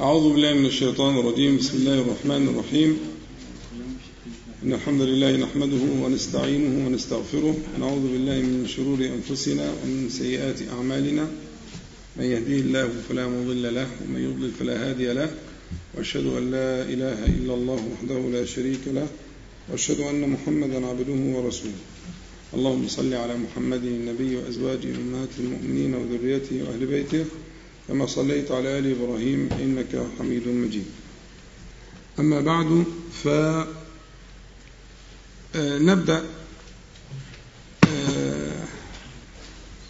أعوذ بالله من الشيطان الرجيم. بسم الله الرحمن الرحيم. إن الحمد لله نحمده ونستعينه ونستغفره. ونعوذ بالله من شرور أنفسنا ومن سيئات أعمالنا. من يهديه الله فلا مضل له ومن يضلل فلا هادي له. وأشهد أن لا إله إلا الله وحده لا شريك له. وأشهد أن محمدا عبده ورسوله. اللهم صل على محمد النبي وأزواجه أمهات المؤمنين وذريته وأهل بيته. كما صليت على آل إبراهيم إنك حميد مجيد. أما بعد فنبدأ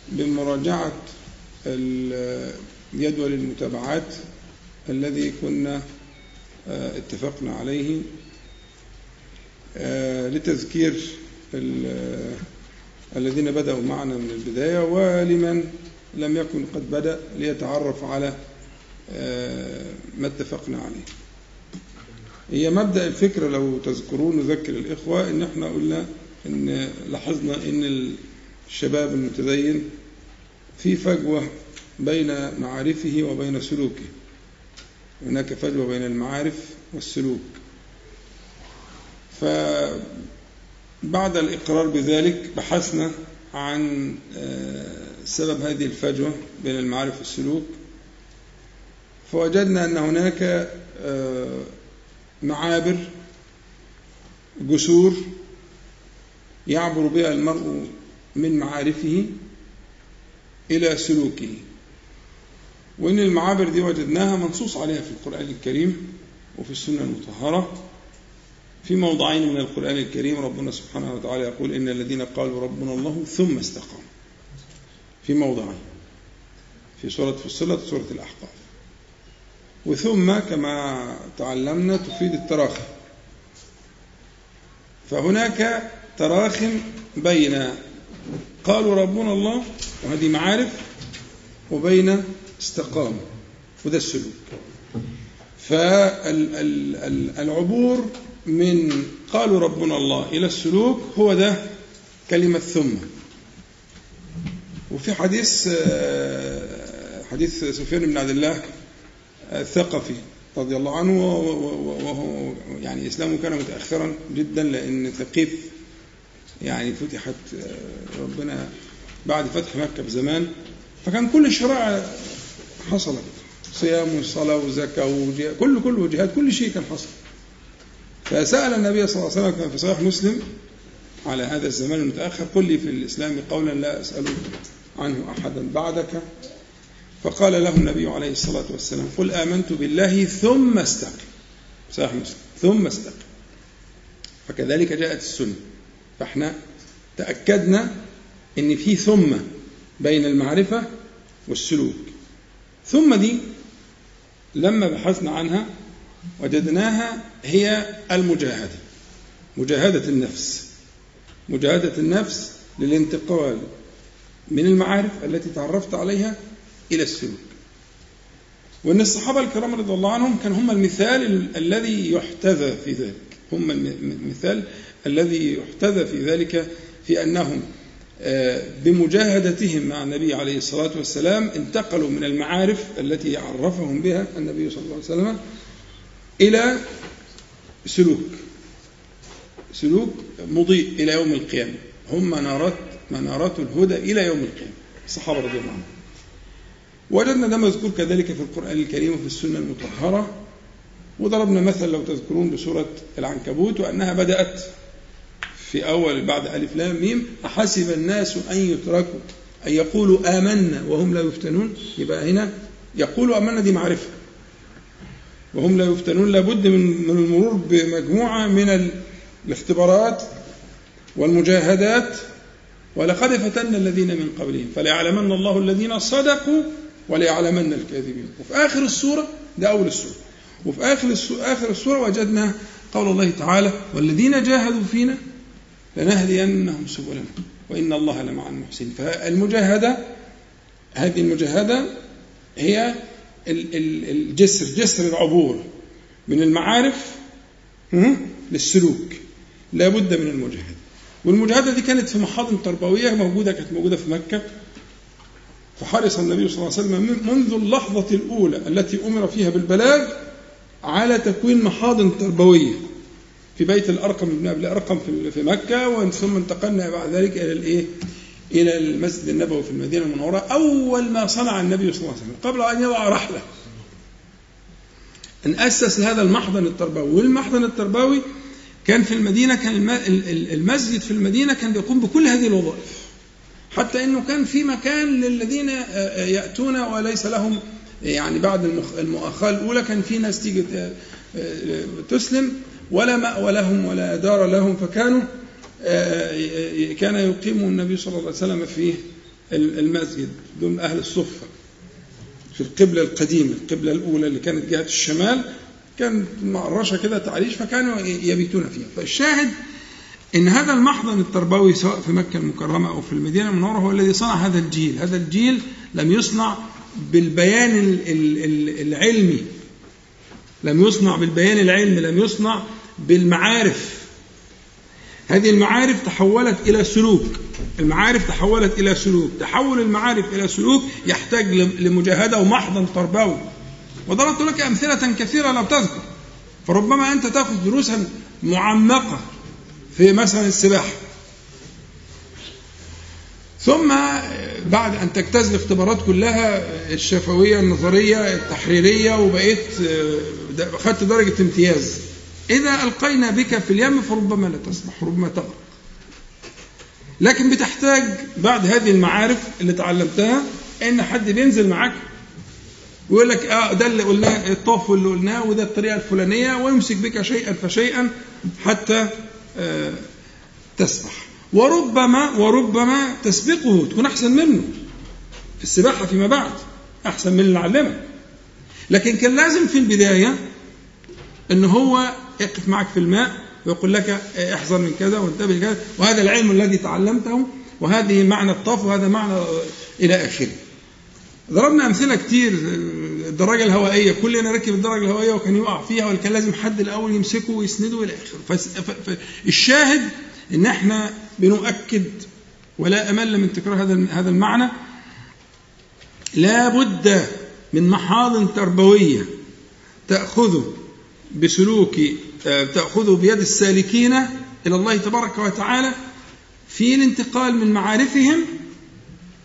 بمراجعة جدول المتابعات الذي كنا اتفقنا عليه لتذكير الذين بدأوا معنا من البداية ولمن لم يكن قد بدأ ليتعرف على ما اتفقنا عليه. هي مبدأ الفكرة لو تذكرون نذكر الإخوة إن إحنا قلنا إن لاحظنا إن الشباب المتدين في فجوة بين معارفه وبين سلوكه. هناك فجوة بين المعارف والسلوك. فبعد الإقرار بذلك بحثنا عن سبب هذه الفجوة بين المعارف والسلوك فوجدنا أن هناك معابر جسور يعبر بها المرء من معارفه إلى سلوكه. وإن المعابر دي وجدناها منصوص عليها في القرآن الكريم وفي السنة المطهرة. في موضعين من القرآن الكريم ربنا سبحانه وتعالى يقول إن الذين قالوا ربنا الله ثم استقاموا. في موضعين في سورة فصلت سورة الأحقاف. وثم كما تعلمنا تفيد التراخي. فهناك تراخ بين قالوا ربنا الله وهذه معارف وبين استقاموا وده السلوك. فالعبور من قالوا ربنا الله إلى السلوك هو ده كلمة ثم. وفي حديث حديث سفيان بن عبد الله الثقفي رضي الله عنه وهو يعني إسلامه كان متأخرا جدا لأن ثقيف يعني فتحت ربنا بعد فتح مكة بزمان فكان كل الشرائع حصلت صيام وصلاة وزكاة وجهاد كل كل وجهاد كل شيء كان حصل. فسأل النبي صلى الله عليه وسلم في صحيح مسلم على هذا الزمان المتأخر قل لي في الإسلام قولا لا أسأل عنه أحدا بعدك؟ فقال له النبي عليه الصلاة والسلام قل آمنت بالله ثم استقم. صحيح مسلم. ثم استقم. فكذلك جاءت السنة. فإحنا تأكدنا إن في ثم بين المعرفة والسلوك. ثم دي لما بحثنا عنها وجدناها هي المجاهدة. مجاهدة النفس. مجاهدة النفس للانتقال. من المعارف التي تعرفت عليها إلى السلوك. وأن الصحابة الكرام رضي الله عنهم كان هم المثال الذي يحتذى في ذلك. هم المثال الذي يحتذى في ذلك في أنهم بمجاهدتهم مع النبي عليه الصلاة والسلام انتقلوا من المعارف التي عرفهم بها النبي صلى الله عليه وسلم إلى سلوك. سلوك مضيء إلى يوم القيامة. هم منارات منارات الهدى إلى يوم القيامة. الصحابة رضي الله عنهم. وجدنا ده مذكور كذلك في القرآن الكريم وفي السنة المطهرة. وضربنا مثل لو تذكرون بسورة العنكبوت وأنها بدأت في أول بعد ألف لام ميم. أحسب الناس أن يتركوا أن يقولوا آمنا وهم لا يفتنون. يبقى هنا يقولوا آمنا دي معرفة. وهم لا يفتنون لابد من من المرور بمجموعة من الاختبارات والمجاهدات ولقد فتنا الذين من قبلهم فليعلمن الله الذين صدقوا وليعلمن الكاذبين. وفي آخر السورة ده أول السورة. وفي آخر السورة, آخر السورة وجدنا قول الله تعالى والذين جاهدوا فينا لنهدينهم سبلنا وإن الله لمع المحسنين. فالمجاهدة هذه المجاهدة هي الجسر جسر العبور من المعارف للسلوك. لا بد من المجاهدة. والمجاهدة دي كانت في محاضن تربوية موجودة كانت موجودة في مكة. فحرص النبي صلى الله عليه وسلم منذ اللحظة الأولى التي أمر فيها بالبلاغ على تكوين محاضن تربوية في بيت الأرقم بن أبي الأرقم في مكة ثم انتقلنا بعد ذلك إلى الإيه؟ إلى المسجد النبوي في المدينة المنورة. أول ما صنع النبي صلى الله عليه وسلم قبل أن يضع رحلة أن أسس هذا المحضن التربوي. والمحضن التربوي كان في المدينة كان المسجد في المدينة كان بيقوم بكل هذه الوظائف. حتى أنه كان في مكان للذين يأتون وليس لهم يعني بعد المؤاخاة الأولى كان في ناس تيجي تسلم ولا مأوى لهم ولا دار لهم فكانوا كان يقيم النبي صلى الله عليه وسلم في المسجد دون أهل الصفة في القبلة القديمة القبلة الأولى اللي كانت جهة الشمال كانت معرشة كده تعريش فكانوا يبيتون فيها. فالشاهد إن هذا المحضن التربوي سواء في مكة المكرمة أو في المدينة المنورة هو الذي صنع هذا الجيل. هذا الجيل لم يصنع بالبيان العلمي. لم يصنع بالبيان العلمي لم يصنع بالمعارف. هذه المعارف تحولت إلى سلوك. المعارف تحولت إلى سلوك. تحول المعارف إلى سلوك يحتاج لمجاهدة ومحضن تربوي. وضربت لك أمثلة كثيرة لو تذكر. فربما أنت تأخذ دروسا معمقة في مثلا السباحة. ثم بعد أن تجتاز الاختبارات كلها الشفوية النظرية التحريرية وبقيت أخذت درجة امتياز. إذا ألقينا بك في اليم فربما لا تسبح ربما تغرق. لكن بتحتاج بعد هذه المعارف اللي تعلمتها إن حد بينزل معاك ويقول لك آه ده اللي قلناه الطاف اللي قلناه وده الطريقة الفلانية ويمسك بك شيئا فشيئا حتى آه تسبح. وربما وربما تسبقه تكون أحسن منه. في السباحة فيما بعد أحسن من اللي علمك لكن كان لازم في البداية إن هو يقف معك في الماء ويقول لك احذر من كذا وانتبه لكذا. وهذا العلم الذي تعلمته وهذه معنى الطف وهذا معنى إلى آخره. ضربنا أمثلة كتير الدراجة الهوائية كلنا ركب الدراجة الهوائية وكان يقع فيها وكان لازم حد الأول يمسكه ويسنده إلى آخره. فالشاهد إن إحنا بنؤكد ولا أمل من تكرار هذا هذا المعنى لا بد من محاضن تربوية تاخذ بسلوك تأخذه بيد السالكين إلى الله تبارك وتعالى في الانتقال من معارفهم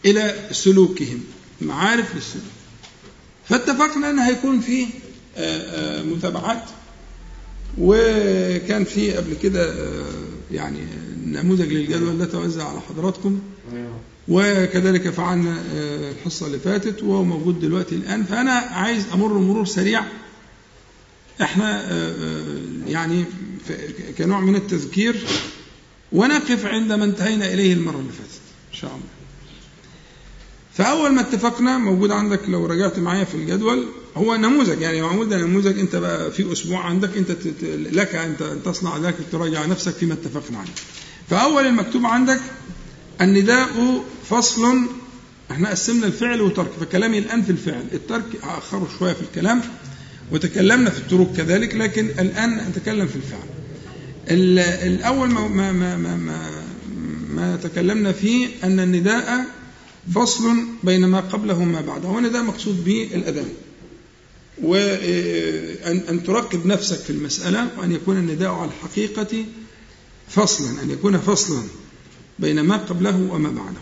إلى سلوكهم معارف للسلوك فاتفقنا أن هيكون في متابعات وكان في قبل كده يعني نموذج للجدول ده توزع على حضراتكم. وكذلك فعلنا الحصة اللي فاتت وهو موجود دلوقتي الآن. فأنا عايز أمر مرور سريع. إحنا يعني كنوع من التذكير ونقف عندما انتهينا إليه المرة اللي فاتت. إن شاء الله. فأول ما اتفقنا موجود عندك لو رجعت معايا في الجدول هو نموذج يعني معمول ده نموذج انت بقى في أسبوع عندك انت لك أن تصنع ذلك تراجع نفسك فيما اتفقنا عليه. فأول المكتوب عندك النداء فصل إحنا قسمنا الفعل وترك فكلامي الآن في الفعل الترك هاخره شوية في الكلام وتكلمنا في التروك كذلك لكن الآن نتكلم في الفعل الأول ما, ما, ما, ما, ما تكلمنا فيه أن النداء فصل بين ما قبله وما بعده. هو النداء مقصود به الأذان. وأن أن ترقب نفسك في المسألة وأن يكون النداء على الحقيقة فصلا أن يكون فصلا بين ما قبله وما بعده.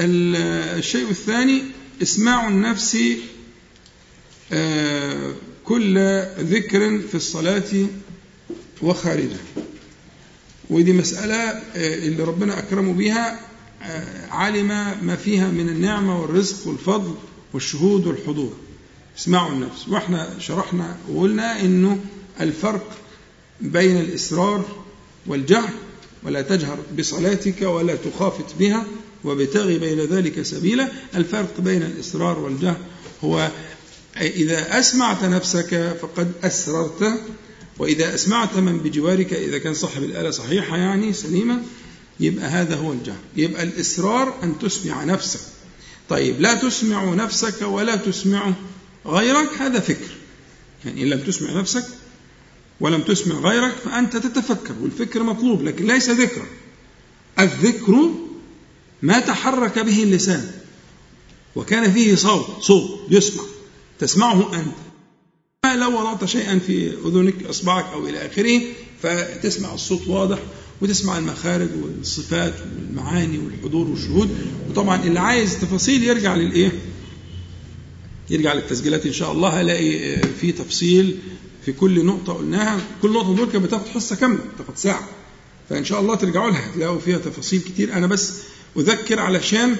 الشيء الثاني إسماع النفس كل ذكر في الصلاة وخارجها ودي مسألة اللي ربنا أكرمه بها علم ما فيها من النعمة والرزق والفضل والشهود والحضور. اسمعوا النفس. وإحنا شرحنا وقلنا إنه الفرق بين الإصرار والجهر ولا تجهر بصلاتك ولا تخافت بها وابتغي بين ذلك سبيلا. الفرق بين الإصرار والجهر هو إذا أسمعت نفسك فقد أسررت وإذا أسمعت من بجوارك إذا كان صاحب الآلة صحيحة يعني سليمة يبقى هذا هو الجهر يبقى الإصرار أن تسمع نفسك. طيب لا تسمع نفسك ولا تسمع غيرك هذا فكر. يعني إن لم تسمع نفسك ولم تسمع غيرك فأنت تتفكر والفكر مطلوب لكن ليس ذكرا الذكر ما تحرك به اللسان وكان فيه صوت صوت يسمع. تسمعه أنت. لو وضعت شيئا في أذنك إصبعك أو إلى آخره فتسمع الصوت واضح وتسمع المخارج والصفات والمعاني والحضور والشهود. وطبعا اللي عايز تفاصيل يرجع للإيه؟ يرجع للتسجيلات إن شاء الله. هلاقي في تفصيل في كل نقطة قلناها. كل نقطة دول كانت بتاخد حصة كاملة بتاخد ساعة. فإن شاء الله ترجعوا لها تلاقوا فيها تفاصيل كتير. أنا بس أذكر علشان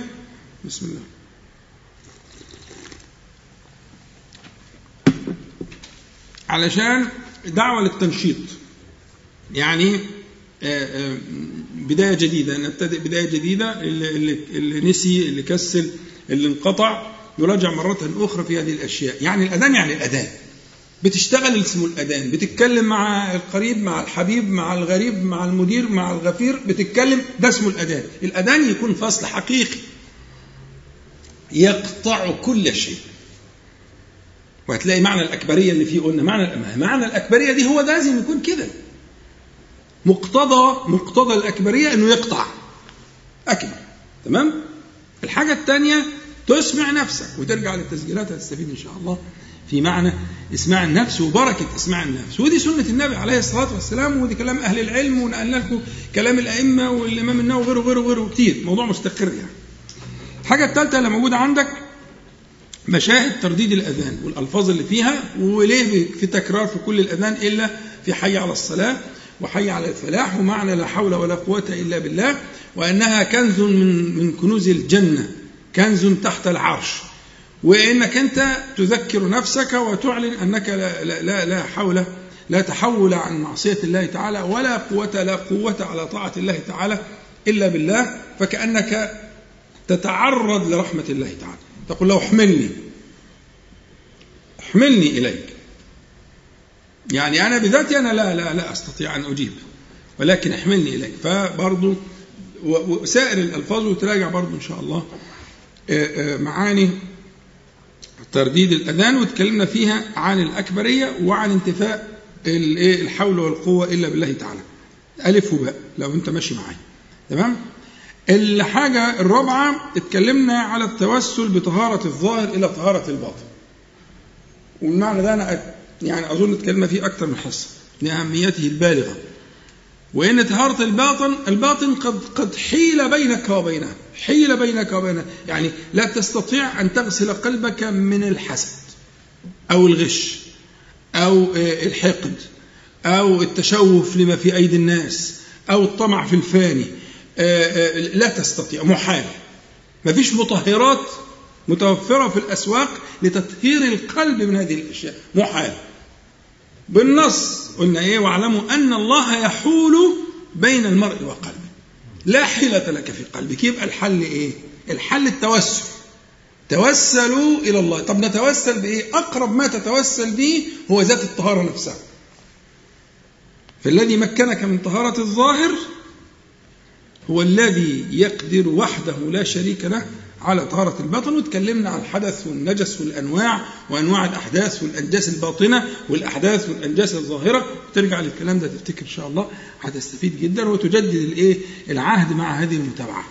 بسم الله. علشان دعوة للتنشيط. يعني بداية جديدة نبتدئ بداية جديدة اللي, اللي نسي اللي كسل اللي انقطع يراجع مرة أخرى في هذه الأشياء. يعني الأذان يعني الأذان. بتشتغل اسمه الأذان. بتتكلم مع القريب مع الحبيب مع الغريب مع المدير مع الغفير بتتكلم ده اسمه الأذان. الأذان يكون فصل حقيقي. يقطع كل شيء. وهتلاقي معنى الأكبرية اللي فيه قلنا معنى معنى الأكبرية دي هو لازم يكون كده. مقتضى مقتضى الأكبرية أنه يقطع. أكبر تمام؟ الحاجة الثانية تسمع نفسك وترجع للتسجيلات هتستفيد إن شاء الله في معنى إسماع النفس وبركة إسماع النفس. ودي سنة النبي عليه الصلاة والسلام ودي كلام أهل العلم ونقلنا لكم كلام الأئمة والإمام النووي وغيره وغيره وغيره كتير موضوع مستقر يعني. الحاجة الثالثة اللي موجودة عندك مشاهد ترديد الأذان والألفاظ اللي فيها وليه في تكرار في كل الأذان إلا في حي على الصلاة وحي على الفلاح ومعنى لا حول ولا قوة إلا بالله وأنها كنز من من كنوز الجنة كنز تحت العرش. وإنك أنت تذكر نفسك وتعلن أنك لا, لا, لا, لا حول لا تحول عن معصية الله تعالى ولا قوه لا قوة على طاعة الله تعالى إلا بالله فكأنك تتعرض لرحمة الله تعالى. تقول له احملني. احملني إليك. يعني أنا بذاتي أنا لا لا لا أستطيع أن أجيب ولكن احملني إليك. فبرضه وسائر الألفاظ وتراجع برضه إن شاء الله. معاني ترديد الأذان وتكلمنا فيها عن الأكبرية وعن انتفاء الحول والقوة إلا بالله تعالى. ألف وباء لو أنت ماشي معايا. تمام؟ الحاجة الرابعة اتكلمنا على التوسل بطهارة الظاهر إلى طهارة الباطن. والمعنى ده أنا يعني أظن اتكلمنا فيه أكثر من حصة لأهميته البالغة. وإن طهارة الباطن الباطن قد قد حيل بينك وبينها حيل بينك وبينها. يعني لا تستطيع أن تغسل قلبك من الحسد أو الغش أو الحقد أو التشوف لما في أيدي الناس أو الطمع في الفاني. لا تستطيع محال ما فيش مطهرات متوفرة في الأسواق لتطهير القلب من هذه الأشياء محال بالنص قلنا إيه واعلموا أن الله يحول بين المرء وقلبه. لا حيلة لك في قلبك. يبقى الحل إيه؟ الحل التوسل. توسلوا إلى الله. طب نتوسل بإيه؟ أقرب ما تتوسل به هو ذات الطهارة نفسها. فالذي مكنك من طهارة الظاهر هو الذي يقدر وحده لا شريك له على طهارة الباطن. وتكلمنا عن الحدث والنجس والأنواع وأنواع الأحداث والأنجاس الباطنة والأحداث والأنجاس الظاهرة. ترجع للكلام ده تفتكر إن شاء الله هتستفيد جدا وتجدد الإيه؟ العهد مع هذه المتابعات.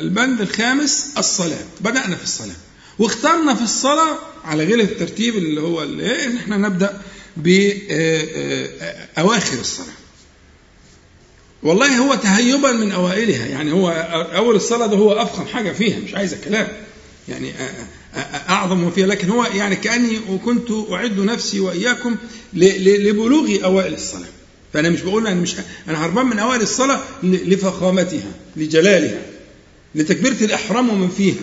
البند الخامس الصلاة. بدأنا في الصلاة واخترنا في الصلاة على غير الترتيب اللي هو اللي إن إحنا نبدأ بأواخر الصلاة والله هو تهيبا من اوائلها يعني هو اول الصلاه ده هو افخم حاجة فيها مش عايزه كلام يعني اعظم ما فيها لكن هو يعني كاني كنت اعد نفسي واياكم لبلوغ اوائل الصلاه فانا مش بقول أنا مش أنا هربان من اوائل الصلاه لفخامتها لجلالها لتكبيره الاحرام ومن فيها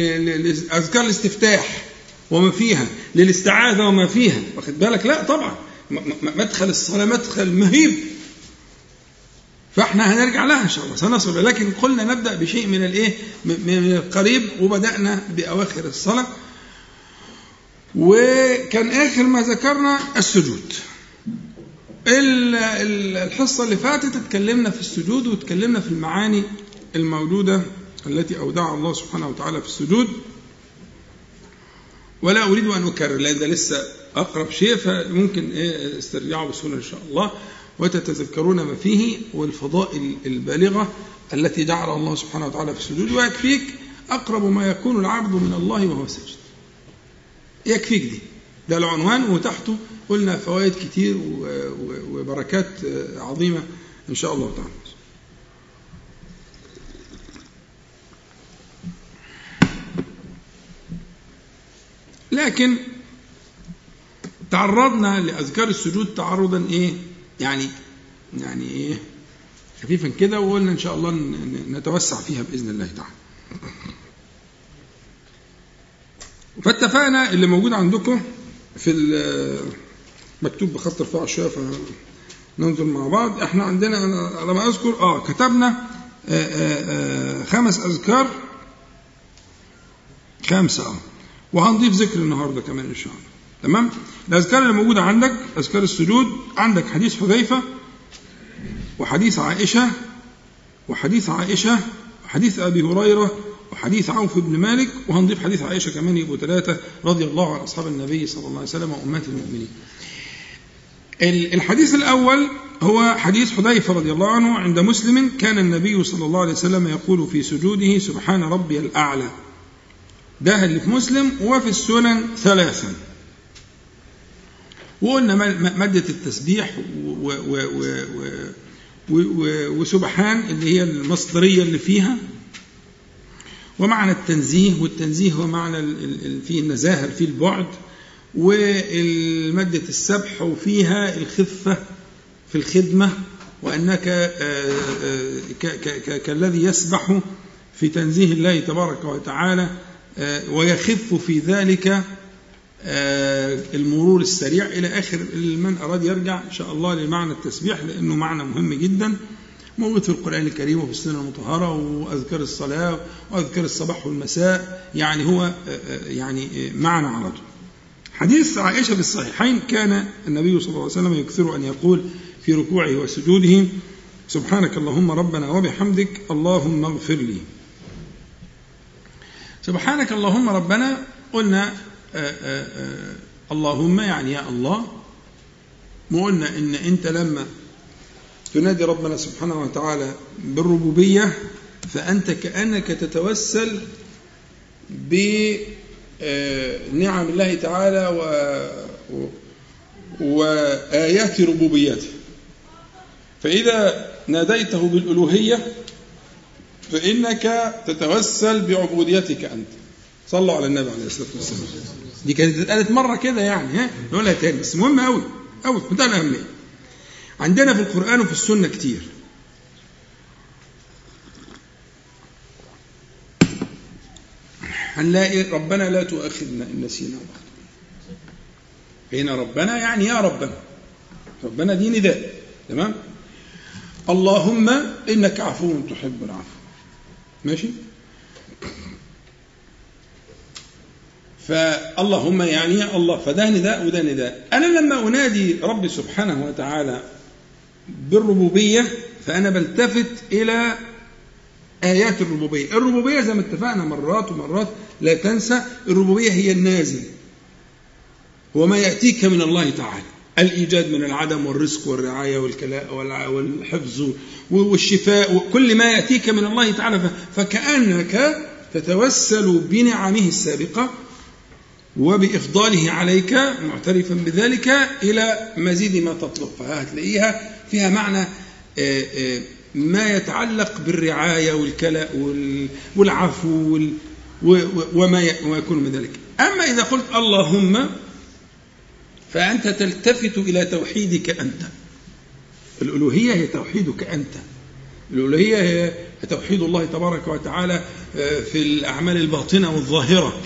لاذكار الاستفتاح وما فيها للاستعاذة وما فيها. واخد بالك؟ لا طبعا. مدخل الصلاة مدخل مهيب. فإحنا هنرجع لها إن شاء الله سنصل. لكن قلنا نبدأ بشيء من الإيه؟ من القريب وبدأنا بأواخر الصلاة. وكان آخر ما ذكرنا السجود. الحصة اللي فاتت اتكلمنا في السجود واتكلمنا في المعاني الموجودة التي أودعها الله سبحانه وتعالى في السجود. ولا أريد أن أكرر لأن ده لسه أقرب شيء فممكن إيه استرجعه بسهولة إن شاء الله. وتتذكرون ما فيه والفضائل البالغة التي جعلها الله سبحانه وتعالى في السجود. ويكفيك أقرب ما يكون العبد من الله وهو ساجد. يكفيك دي. ده العنوان وتحته قلنا فوائد كتير وبركات عظيمة إن شاء الله تعالى. لكن تعرضنا لأذكار السجود تعرضا إيه؟ يعني يعني إيه؟ خفيفا كده وقلنا إن شاء الله نتوسع فيها بإذن الله تعالى. فاتفقنا اللي موجود عندكم في مكتوب بخط رفاع شوية فننظر مع بعض. إحنا عندنا على ما أذكر آه كتبنا آآ آه، آآ آه، خمس أذكار. خمسة آه. وهنضيف ذكر النهارده كمان إن شاء الله. تمام؟ الأذكار اللي موجودة عندك أذكار السجود عندك حديث حذيفة وحديث عائشة وحديث عائشة وحديث أبي هريرة وحديث عوف بن مالك وهنضيف حديث عائشة كمان يبقوا ثلاثة رضي الله عن أصحاب النبي صلى الله عليه وسلم وأمهات المؤمنين. الحديث الأول هو حديث حذيفة رضي الله عنه عند مسلم كان النبي صلى الله عليه وسلم يقول في سجوده سبحان ربي الأعلى. ده اللي في مسلم وفي السنن ثلاثا. وقلنا مادة التسبيح وسبحان اللي هي المصدرية اللي فيها. ومعنى التنزيه والتنزيه هو معنى فيه النزاهة فيه البعد. والمادة السبح وفيها الخفة في الخدمة وأنك آه، آه، كالذي يسبح في تنزيه الله تبارك وتعالى. ويخف في ذلك المرور السريع إلى آخر من أراد يرجع إن شاء الله لمعنى التسبيح لأنه معنى مهم جدا. موجود في القرآن الكريم وفي السنة المطهرة وأذكار الصلاة وأذكار الصباح والمساء يعني هو آه، آه، يعني آه، معنى على طول. حديث عائشة في الصحيحين كان النبي صلى الله عليه وسلم يكثر أن يقول في ركوعه وسجوده سبحانك اللهم ربنا وبحمدك اللهم اغفر لي. سبحانك اللهم ربنا قلنا آآ آآ اللهم يعني يا الله وقلنا إن أنت لما تنادي ربنا سبحانه وتعالى بالربوبية فأنت كأنك تتوسل بنعم الله تعالى و وآيات ربوبيته فإذا ناديته بالألوهية فإنك تتوسل بعبوديتك أنت. صلوا على النبي عليه الصلاة والسلام. دي كانت اتقالت مرة كده يعني ها؟ نقولها تاني بس مهم أوي أوي منتهى الأهمية عندنا في القرآن وفي السنة كتير. هنلاقي ربنا لا تؤاخذنا إن نسينا هنا ربنا يعني يا ربنا. ربنا دي نداء تمام؟ اللهم إنك عفو تحب العفو. ماشي؟ فاللهم يعني الله فده نداء وده نداء أنا لما أنادي ربي سبحانه وتعالى بالربوبية فأنا بلتفت إلى آيات الربوبية. الربوبية زي ما اتفقنا مرات ومرات لا تنسى الربوبية هي النازل. هو ما يأتيك من الله تعالى. الإيجاد من العدم والرزق والرعاية والكلاء والحفظ والشفاء وكل ما يأتيك من الله تعالى فكأنك تتوسل بنعمه السابقة وبإفضاله عليك معترفا بذلك إلى مزيد ما تطلب. فهتلاقيها فيها معنى ما يتعلق بالرعاية والكلاء والعفو وما يكون من ذلك. أما إذا قلت اللهم فأنت تلتفت إلى توحيدك أنت. الألوهية هي توحيدك أنت. الألوهية هي توحيد الله تبارك وتعالى آه، في الأعمال الباطنة والظاهرة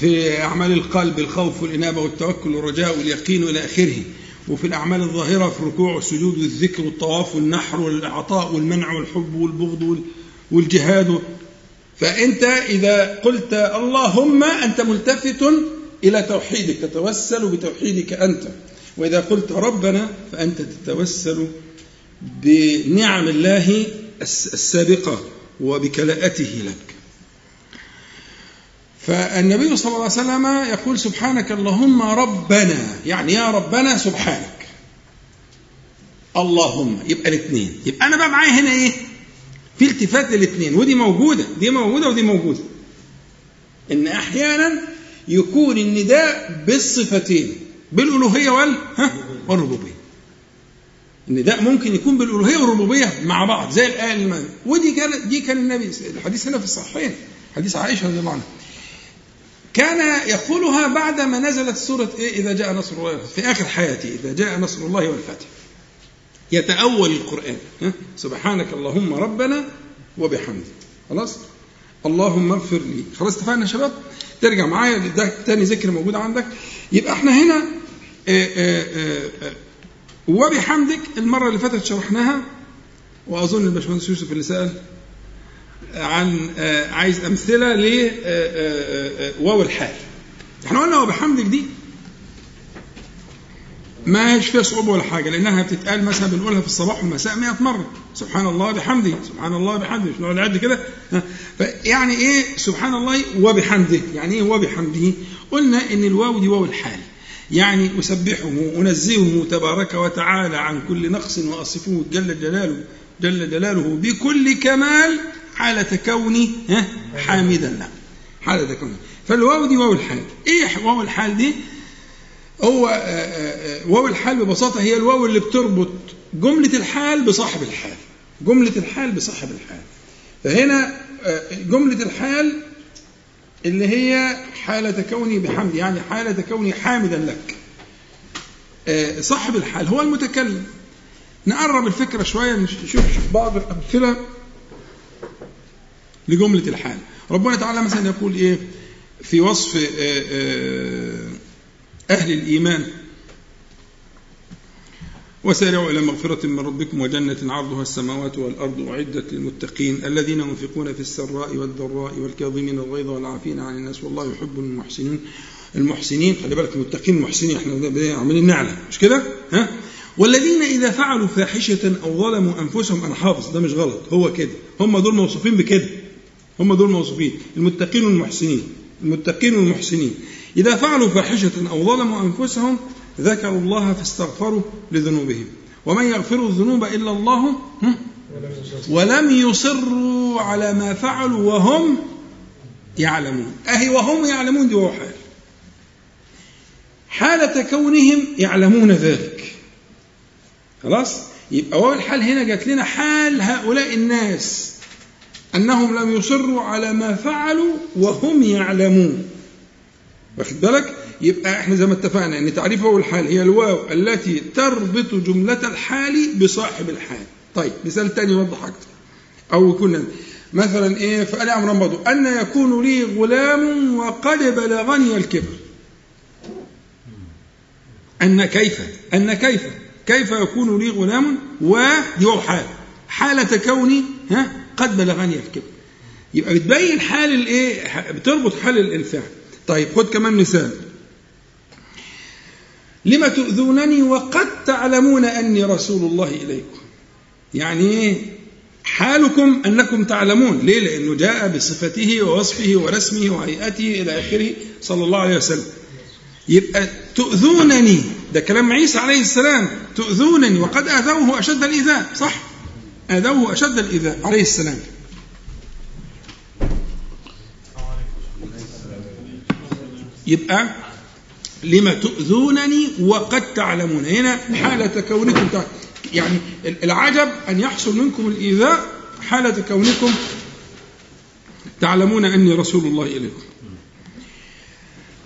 في أعمال القلب الخوف والإنابة والتوكل والرجاء واليقين إلى آخره وفي الأعمال الظاهرة في الركوع والسجود والذكر والطواف والنحر والعطاء والمنع والحب والبغض والجهاد. فأنت إذا قلت اللهم أنت ملتفت إلى توحيدك تتوسل بتوحيدك أنت. وإذا قلت ربنا فأنت تتوسل بنعم الله السابقة وبكلاءته لك. فالنبي صلى الله عليه وسلم يقول سبحانك اللهم ربنا يعني يا ربنا سبحانك. اللهم يبقى الاثنين. يبقى أنا بقى معايا هنا إيه؟ في التفات للاثنين. ودي موجودة دي موجودة ودي موجودة. إن أحيانا يكون النداء بالصفتين بالألوهية وال والربوبية. النداء ممكن يكون بالألوهية والربوبية مع بعض زي الآية اللي ودي كان دي كان النبي الحديث هنا في الصحيحين حديث عائشة رضي الله عنها. كان يقولها بعدما نزلت سورة إيه؟ إذا جاء نصر الله في آخر حياته إذا جاء نصر الله والفتح يتأول القرآن سبحانك اللهم ربنا وبحمدك. خلاص؟ اللهم اغفر لي. خلاص اتفقنا يا شباب؟ ترجع معايا ده تاني ذكر موجود عندك. يبقى إحنا هنا آآ آآ آآ وبحمدك المرة اللي فاتت شرحناها وأظن الباشمهندس يوسف اللي سأل عن عايز أمثلة ل واو الحال. إحنا قلنا وبحمدك دي ما هيش فيها صعوبة ولا حاجة لأنها بتتقال مثلا بنقولها في الصباح والمساء 100 مرة. سبحان الله بحمده سبحان الله بحمده مش نقعد نعد كده. فيعني إيه؟ سبحان الله وبحمده. يعني إيه وبحمده؟ قلنا إن الواو دي واو الحال. يعني أسبحه أنزهه تبارك وتعالى عن كل نقص وأصفه جل جلاله جل جلاله بكل كمال حالة كوني حامدا له. حالة كوني فالواو دي واو الحال. إيه واو الحال دي؟ هو واو الحال ببساطة هي الواو اللي بتربط جملة الحال بصاحب الحال. جملة الحال بصاحب الحال. فهنا جملة الحال اللي هي حالة كوني بحمد يعني حالة كوني حامدا لك. صاحب الحال هو المتكلم. نقرب الفكرة شوية نشوف بعض الأمثلة لجملة الحال. ربنا تعالى مثلا يقول إيه؟ في وصف أهل الإيمان. وسارعوا إلى مغفرة من ربكم وجنة عرضها السماوات والأرض أعدت للمتقين الذين ينفقون في السراء والضراء والكاظمين الغيظ والعافين عن الناس والله يحب المحسنين المحسنين. خلي بالك المتقين المحسنين إحنا عمالين نعلم مش كده؟ ها؟ والذين إذا فعلوا فاحشة أو ظلموا أنفسهم أنا حافظ ده مش غلط هو كده هم دول موصوفين بكده هم دول موصوفين المتقين والمحسنين المتقين والمحسنين. إذا فعلوا فاحشة أو ظلموا أنفسهم ذكروا الله فاستغفروا لذنوبهم. ومن يغفر الذنوب إلا الله ولم يصروا على ما فعلوا وهم يعلمون. أهي وهم يعلمون دي حال حالة كونهم يعلمون ذلك. خلاص؟ يبقى واو الحال هنا جات لنا حال هؤلاء الناس. أنهم لم يصروا على ما فعلوا وهم يعلمون. واخد بالك؟ يبقى إحنا زي ما اتفقنا إن تعريف واو الحال هي الواو التي تربط جملة الحال بصاحب الحال. طيب مثال تاني يوضح أكتر. أو يكون مثلا إيه فقال عمران برضو أن يكون لي غلام وقد بلغني الكبر. أن كيف؟ أن كيف؟ كيف يكون لي غلام ودي حال؟ حالة كوني ها قد بلغني الكبر. يبقى بتبين حال الإيه بتربط حال الإنسان. طيب خد كمان مثال. لما تؤذونني وقد تعلمون أني رسول الله إليكم. يعني إيه؟ حالكم أنكم تعلمون. ليه؟ لأنه جاء بصفته ووصفه ورسمه وهيئته إلى آخره صلى الله عليه وسلم. يبقى تؤذونني. ده كلام عيسى عليه السلام. تؤذونني. وقد آذوه أشد الإيذاء صح؟ آذوه أشد الإيذاء عليه السلام. يبقى لما تؤذونني وقد تعلمون. هنا حالة كونكم يعني العجب أن يحصل منكم الإيذاء حالة كونكم تعلمون أني رسول الله إليكم.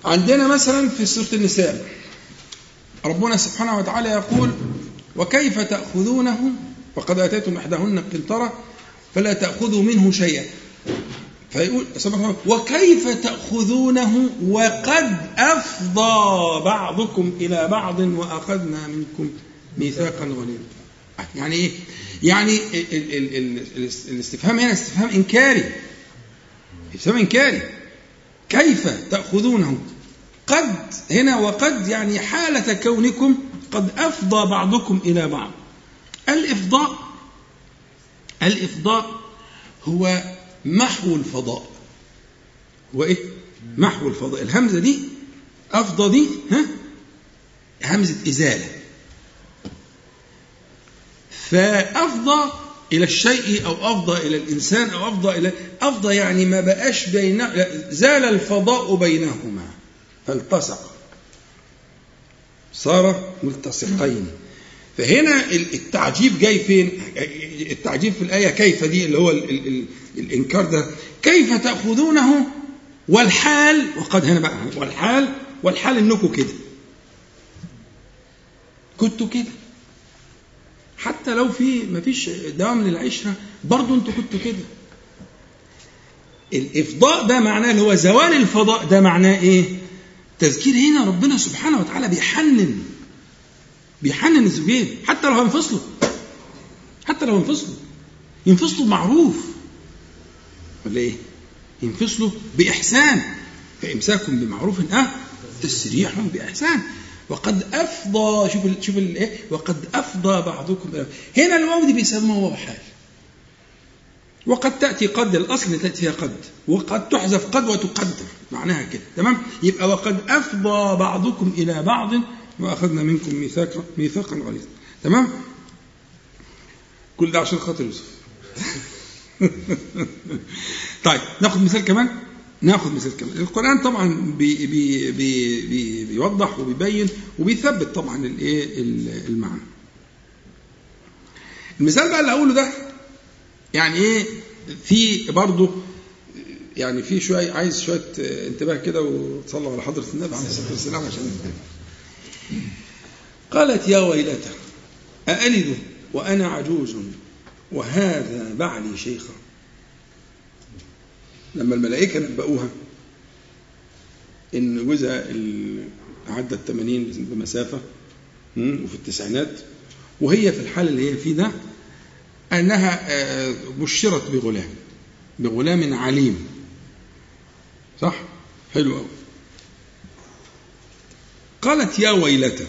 عندنا مثلا في سورة النساء ربنا سبحانه وتعالى يقول وكيف تأخذونه وقد آتيتم إحداهن قنطرة فلا تأخذوا منه شيئا. فيقول وكيف تأخذونه وقد أفضى بعضكم إلى بعض وأخذنا منكم ميثاقا غليظا. يعني إيه؟ يعني ال ال ال الاستفهام هنا استفهام إنكاري. استفهام إنكاري. كيف تأخذونه؟ قد هنا وقد يعني حالة كونكم قد أفضى بعضكم إلى بعض. الإفضاء الإفضاء هو محو الفضاء. هو إيه محو الفضاء. الهمزة دي أفضى دي ها؟ همزة إزالة. فأفضى إلى الشيء أو أفضى إلى الإنسان أو أفضى إلى أفضى يعني ما بقاش بين زال الفضاء بينهما. فالتصق. صار ملتصقين. فهنا التعجيب جاي فين؟ التعجيب في الآية كيف دي اللي هو ال ال ال الإنكار ده؟ كيف تأخذونه؟ والحال وقد هنا بقى والحال والحال انكم كده. كنتوا كده. حتى لو في ما فيش دوام للعشرة برضه أنتوا كنتوا كده. الإفضاء ده معناه اللي هو زوال الفضاء ده معناه إيه؟ تذكير هنا ربنا سبحانه وتعالى بيحنن. بيحنن الزوجين حتى لو هينفصلوا. حتى لو هينفصلوا. ينفصلوا بمعروف. ولا إيه؟ ينفصلوا بإحسان. فإمساك بمعروف أه تسريح بإحسان. وقد أفضى شوف ال شوف الايه وقد أفضى بعضكم. هنا الواو دي بيسموها واو حال. وقد تأتي قد الأصل تأتي فيها قد. وقد تحذف قد وتقدر. معناها كده. تمام؟ يبقى وقد أفضى بعضكم إلى بعض وأخذنا منكم ميثاقا ميثاقا غليظا. تمام؟ كل ده عشان خاطر يوسف. طيب ناخد مثال كمان؟ ناخد مثال كمان. القرآن طبعا بي بي بي بي بيوضح وبيبين وبيثبت طبعا الإيه؟ المعنى. المثال بقى اللي هقوله ده يعني إيه؟ في برضه يعني في شوية عايز شوية انتباه كده وتصلوا على حضرة النبي عليه الصلاة والسلام عشان قالت يا ويلتى أألد وأنا عجوز وهذا بعلي شيخا. لما الملائكة نبأوها إن جوزها عدى الثمانين بمسافة وفي التسعينات وهي في الحال اللي هي فيه ده أنها بشرت بغلام بغلام عليم. صح؟ حلو قوي قالت يا ويلتى.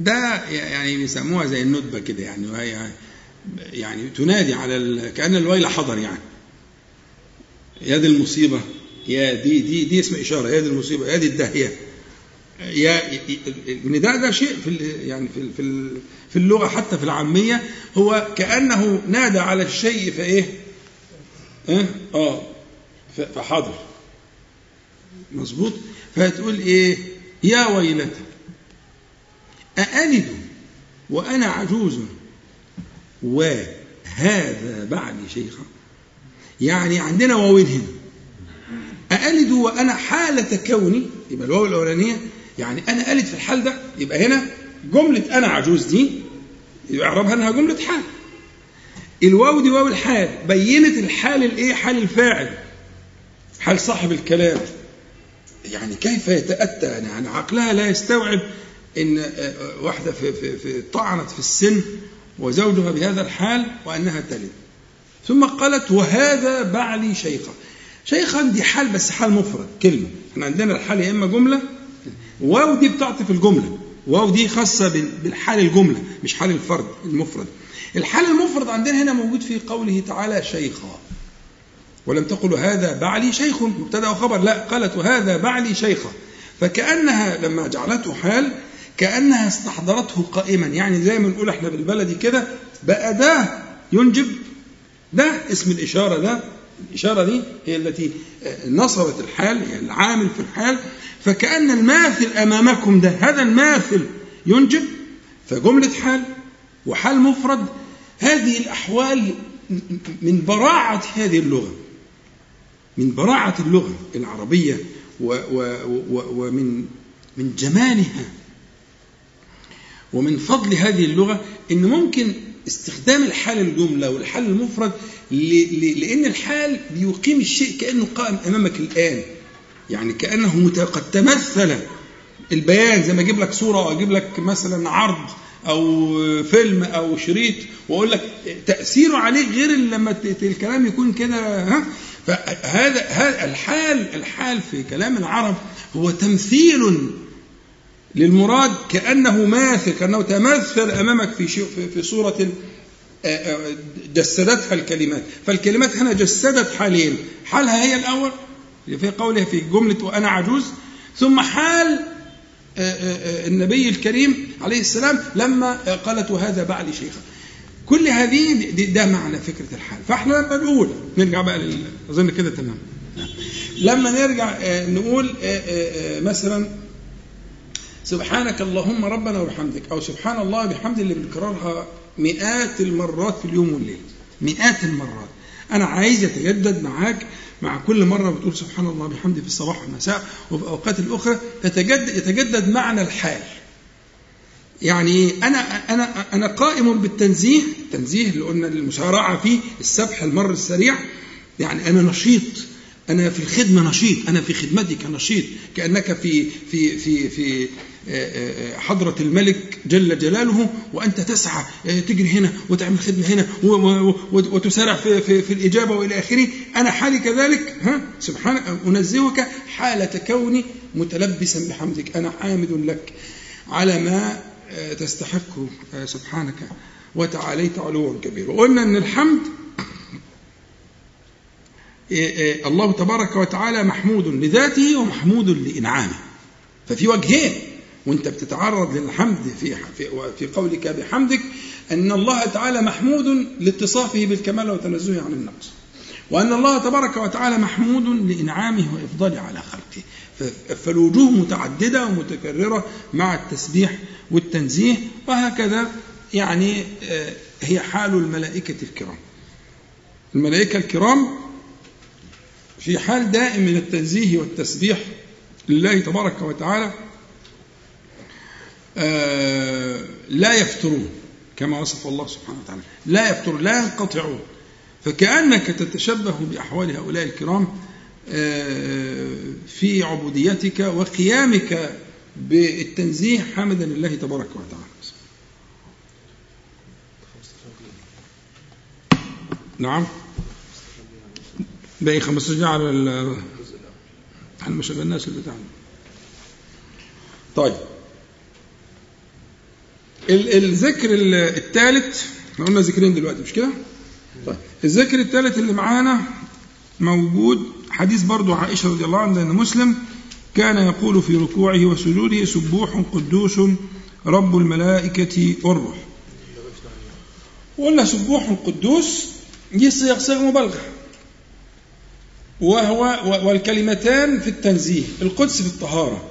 ده يعني بيسموها زي الندبة كده يعني وهي يعني تنادي على. كأن الويل حضر يعني. يا دي المصيبة يا دي دي دي اسم إشارة يا دي المصيبة يا دي الداهية. يا النداء ده شيء في يعني في في في اللغة حتى في العامية. هو كأنه نادى على الشيء فإيه؟ آه فحاضر. مظبوط؟ فتقول إيه؟ يا ويلتى أألد وأنا عجوز؟ وهذا بعلي شيخا يعني عندنا واوين هنا. أألد وأنا حالة كوني يبقى الواو الأولانية يعني أنا ألد في الحال ده يبقى هنا جملة أنا عجوز دي يعربها أنها جملة حال. الواو دي واو الحال بينت الحال الإيه؟ حال الفاعل حال صاحب الكلام. يعني كيف يتأتى؟ يعني عقلها لا يستوعب إن واحدة في في في طعنت في السن وزوجها بهذا الحال وأنها تلد. ثم قالت وهذا بعلي شيخا. شيخا دي حال بس حال مفرد كلمة. إحنا عندنا الحال يا إما جملة واو دي بتعطي في الجملة. واو دي خاصة بالحال الجملة مش حال الفرد المفرد. الحال المفرد عندنا هنا موجود في قوله تعالى شيخا. ولم تقل هذا بعلي شيخ مبتدأ وخبر لا قالت وهذا بعلي شيخا فكأنها لما جعلته حال كأنها استحضرته قائما. يعني زي ما نقول إحنا بالبلدي كده بقى ده ينجب. ده اسم الإشارة ده الإشارة دي هي التي نصبت الحال هي العامل في الحال. فكأن الماثل أمامكم ده هذا الماثل ينجب. فجملة حال وحال مفرد. هذه الأحوال من براعة هذه اللغة. من براعة اللغة العربية ومن من جمالها ومن فضل هذه اللغة أن ممكن استخدام الحال الجملة والحال المفرد لأن الحال بيقيم الشيء كأنه قائم أمامك الآن. يعني كأنه قد تمثل البيان زي ما أجيب لك صورة أو أجيب لك مثلا عرض أو فيلم أو شريط وأقول لك تأثيره عليه غير لما الكلام يكون كده ها؟ فهذا هذا الحال الحال في كلام العرب هو تمثيل للمراد كأنه ماثل كأنه تمثل أمامك في شيء في, صورة جسدتها الكلمات. فالكلمات هنا جسدت حالين. حالها هي الأول في قولها في جملة وأنا عجوز ثم حال النبي الكريم عليه السلام لما قالت وهذا بعلي شيخا. كل هذه ده معنى فكرة الحال. فاحنا لما نقول نرجع بقى أظن كده تمام. لما نرجع نقول مثلا سبحانك اللهم ربنا وبحمدك أو سبحان الله بحمد اللي بنكررها مئات المرات في اليوم والليل. مئات المرات. أنا عايز يتجدد معاك مع كل مرة بتقول سبحان الله بحمده في الصباح والمساء وفي أوقات الأخرى يتجدد, يتجدد معنى الحال. يعني أنا أنا أنا قائم بالتنزيه تنزيه اللي قلنا المسارعة فيه السبح المر السريع. يعني أنا نشيط أنا في الخدمة نشيط أنا في خدمتك نشيط. كأنك في في في في حضرة الملك جل جلاله وأنت تسعى تجري هنا وتعمل خدمة هنا وتسارع في, في, في الإجابة وإلى آخره. أنا حالي كذلك ها؟ سبحانك أنزهك حالة كوني متلبسا بحمدك. أنا حامد لك على ما تستحقه سبحانك وتعاليت علوا كبيرا وقلنا أن الحمد الله تبارك وتعالى محمود لذاته ومحمود لإنعامه ففي وجهين وأنت بتتعرض للحمد في في في قولك بحمدك أن الله تعالى محمود لاتصافه بالكمال وتنزهه عن النقص. وأن الله تبارك وتعالى محمود لإنعامه وإفضاله على خلقه. فالوجوه متعددة ومتكررة مع التسبيح والتنزيه وهكذا يعني هي حال الملائكة الكرام. الملائكة الكرام في حال دائم من التنزيه والتسبيح لله تبارك وتعالى آه لا يفترون كما وصف الله سبحانه وتعالى لا يفترون لا ينقطعون فكأنك تتشبه بأحوال هؤلاء الكرام آه في عبوديتك وقيامك بالتنزيه حمدا لله تبارك وتعالى. نعم. باقي 15 على على ما شغلناش البتاع طيب. الذكر الثالث إحنا قلنا ذكرين دلوقتي مش كده؟ طيب. الذكر الثالث اللي معانا موجود حديث برضو عائشة رضي الله عنها أن مسلم كان يقول في ركوعه وسجوده سبوح قدوس رب الملائكة والروح. وقلنا سبوح قدوس دي صيغ صيغ مبالغة. وهو والكلمتان في التنزيه القدس في الطهارة.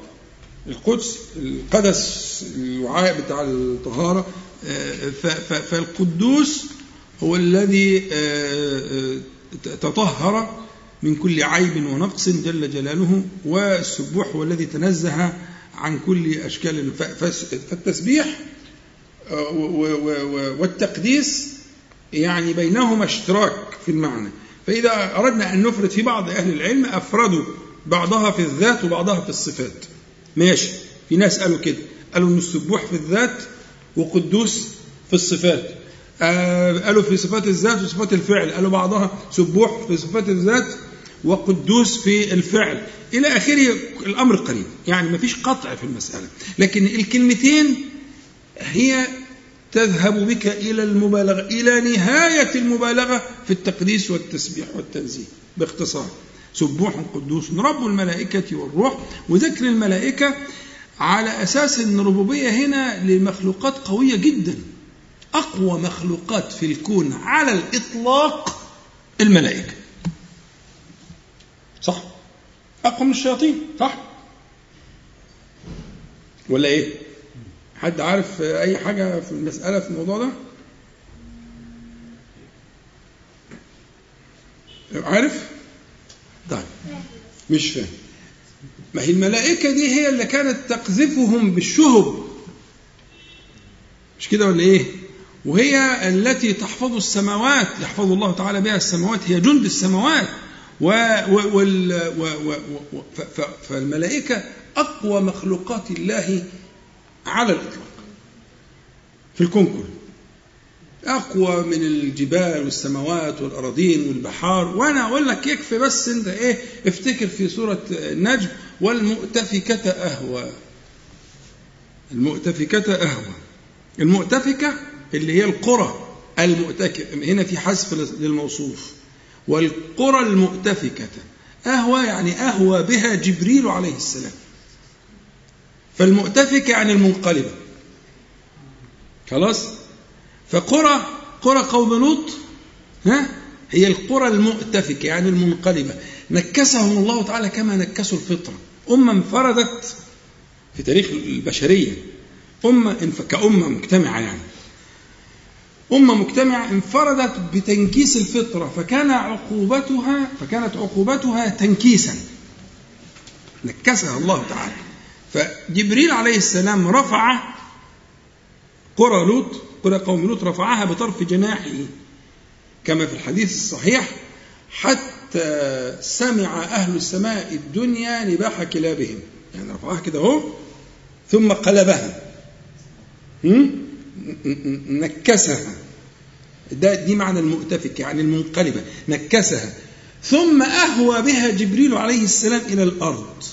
القدس القدس الوعاء بتاع الطهارة فالقدوس هو الذي تطهر من كل عيب ونقص جل جلاله والسبوح هو الذي تنزه عن كل أشكال. فالتسبيح والتقديس يعني بينهما اشتراك في المعنى. فإذا أردنا أن نفرد في بعض أهل العلم أفردوا بعضها في الذات وبعضها في الصفات. ماشي. في ناس قالوا كده. قالوا إن السبوح في الذات وقدوس في الصفات. آه قالوا في صفات الذات وصفات الفعل. قالوا بعضها سبوح في صفات الذات وقدوس في الفعل. إلى آخره الأمر قريب. يعني ما فيش قطع في المسألة. لكن الكلمتين هي تذهب بك إلى المبالغة إلى نهاية المبالغة في التقديس والتسبيح والتنزيه. باختصار سبوح قدوس رب الملائكة والروح وذكر الملائكة على أساس أن الربوبية هنا لمخلوقات قوية جدا. أقوى مخلوقات في الكون على الإطلاق الملائكة. صح؟ أقوى من الشياطين صح؟ ولا إيه؟ حد عارف أي حاجة في المسألة في الموضوع ده؟ عارف؟ طيب مش فاهم. ما هي الملائكة دي هي اللي كانت تقذفهم بالشهب. مش كده ولا إيه؟ وهي التي تحفظ السماوات يحفظ الله تعالى بها السماوات هي جند السماوات. و وال و و فالملائكة أقوى مخلوقات الله على الإطلاق. في الكون كله. أقوى من الجبال والسماوات والأراضين والبحار. وأنا أقول لك يكفي بس أنت إيه افتكر في سورة النجم والمؤتفكة أهوى. المؤتفكة أهوى. المؤتفكة اللي هي القرى المؤتكة هنا في حذف للموصوف. والقرى المؤتفكة. أهوى يعني أهوى بها جبريل عليه السلام. فالمؤتفكة يعني المنقلبة. خلاص؟ فقرى قرى قوم لوط ها؟ هي القرى المؤتفكة يعني المنقلبة. نكسهم الله تعالى كما نكسوا الفطرة. أمة انفردت في تاريخ البشرية. أمة كأمة مجتمعة يعني. أمة مجتمعة انفردت بتنكيس الفطرة فكان عقوبتها فكانت عقوبتها تنكيسا. نكسها الله تعالى. فجبريل عليه السلام رفع قرى لوط قرى قوم لوط رفعها بطرف جناحه كما في الحديث الصحيح حتى سمع أهل السماء الدنيا نباح كلابهم. يعني رفعها كده أهو ثم قلبها. نكسها. ده دي معنى المؤتفك يعني المنقلبة نكسها. ثم أهوى بها جبريل عليه السلام إلى الأرض.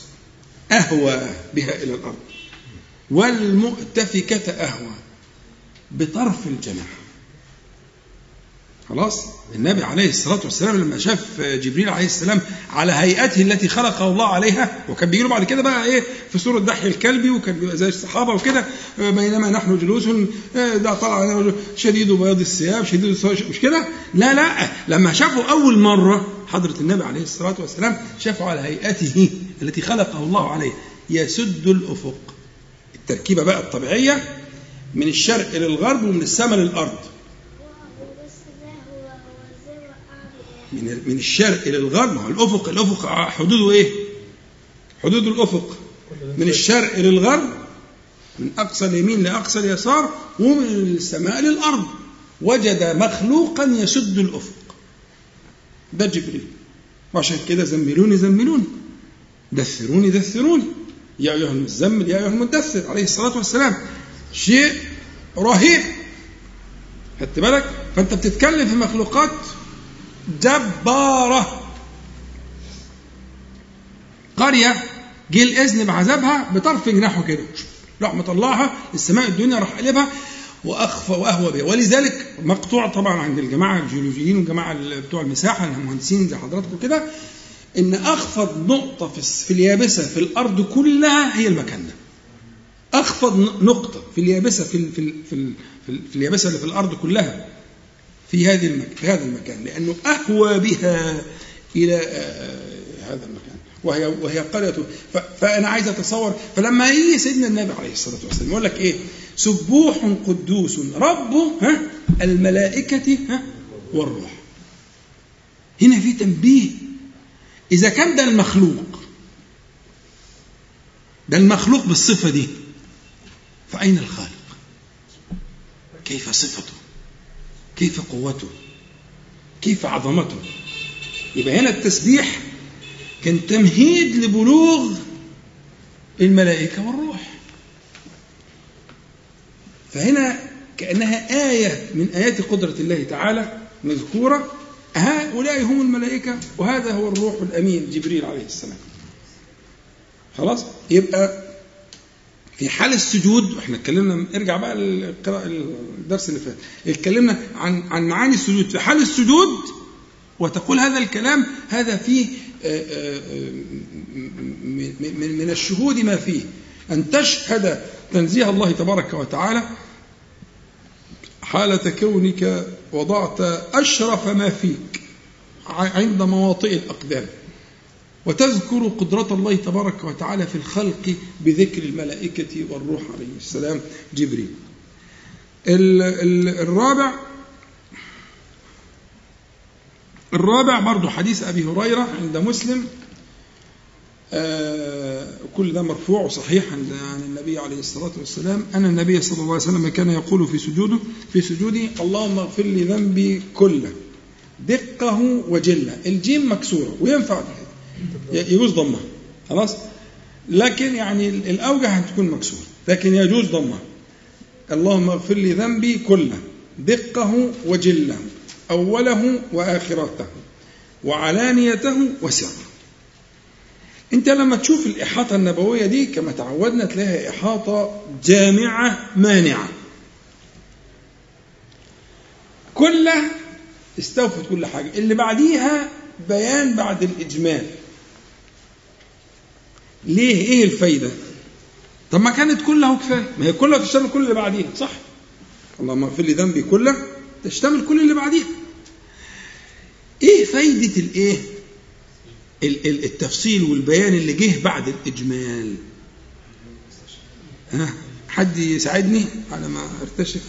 أهوى بها إلى الأرض. والمؤتفكة أهوى بطرف الجناح خلاص؟ النبي عليه الصلاة والسلام لما شاف جبريل عليه السلام على هيئته التي خلقه الله عليها وكان بيجي بعد كده بقى إيه؟ في سورة دحي الكلبي وكان بيبقى زي الصحابة وكده بينما نحن جلوس ده طلع شديد بياض الثياب شديد مش كده؟ لا لا. لما شافوا أول مرة حضرة النبي عليه الصلاة والسلام شافوا على هيئته التي خلقه الله عليها يسد الأفق. التركيبة بقى الطبيعية من الشرق للغرب ومن السماء للأرض. من من الشرق إلى الغرب. ما هو الأفق الأفق حدوده إيه؟ حدود الأفق. من الشرق للغرب من أقصى اليمين لأقصى اليسار ومن السماء للأرض. وجد مخلوقا يسد الأفق. ده جبريل. وعشان كده؟ زملوني زملوني. دثروني دثروني. يا أيها المزمل يا أيها المدثر. عليه الصلاة والسلام. شيء رهيب. خدت بالك؟ فأنت بتتكلم في مخلوقات جبارة. قرية جه الإذن بعذابها بطرف جناحه كده. راح مطلعها السماء الدنيا راح قلبها وأخفى وأهوى بها ولذلك مقطوع طبعا عند الجماعة الجيولوجيين والجماعة بتوع المساحة المهندسين زي حضراتكم كده إن أخفض نقطة في اليابسة في الأرض كلها هي المكان ده اخفض نقطة في اليابسة في في في, في, في اليابسة اللي في الأرض كلها. في هذه المكان في هذا المكان لأنه أهوى بها إلى آه، هذا المكان. وهي وهي قرية فأنا عايز أتصور فلما يجي سيدنا النبي عليه الصلاة والسلام يقول لك إيه؟ سبوح قدوس رب ها الملائكة ها والروح. هنا في تنبيه. إذا كان ده المخلوق ده المخلوق بالصفة دي فأين الخالق؟ كيف صفته؟ كيف قوته؟ كيف عظمته؟ يبقى هنا التسبيح كان تمهيد لبلوغ الملائكة والروح. فهنا كأنها آية من آيات قدرة الله تعالى مذكورة. هؤلاء هم الملائكة وهذا هو الروح الأمين جبريل عليه السلام. خلاص؟ يبقى في حال السجود وإحنا اتكلمنا ارجع بقى الدرس اللي فات اتكلمنا عن عن معاني السجود. في حال السجود وتقول هذا الكلام هذا فيه آه، آه، من الشهود ما فيه. أن تشهد تنزيه الله تبارك وتعالى حالة كونك وضعت أشرف ما فيك عند مواطئ الأقدام. وتذكر قدرة الله تبارك وتعالى في الخلق بذكر الملائكة والروح عليه السلام. جبريل. الرابع الرابع برضو حديث أبي هريرة عند مسلم. آه كل ده مرفوع وصحيح عن النبي عليه الصلاة والسلام. أن النبي صلى الله عليه وسلم كان يقول في سجوده في سجودي اللهم اغفر لي ذنبي كله دقه وجله. الجيم مكسورة وينفع يجوز ضمها خلاص؟ لكن يعني الأوجه هتكون مكسورة. لكن يجوز ضمها اللهم اغفر لي ذنبي كله. دقه وجله. أوله وآخرته. وعلانيته وسره. أنت لما تشوف الإحاطة النبوية دي كما تعودنا تلاقيها إحاطة جامعة مانعة. كله استوفت كل حاجة. اللي بعديها بيان بعد الإجمال. ليه؟ إيه الفايدة؟ طب ما كانت كله كفايه ما هي كلها تشتمل كل اللي بعديها صح؟ اللهم اغفر لي ذنبي كله تشتمل كل اللي بعديها. إيه فايدة الايه التفصيل والبيان اللي جه بعد الإجمال. ها؟ حد يساعدني على ما أرتشف؟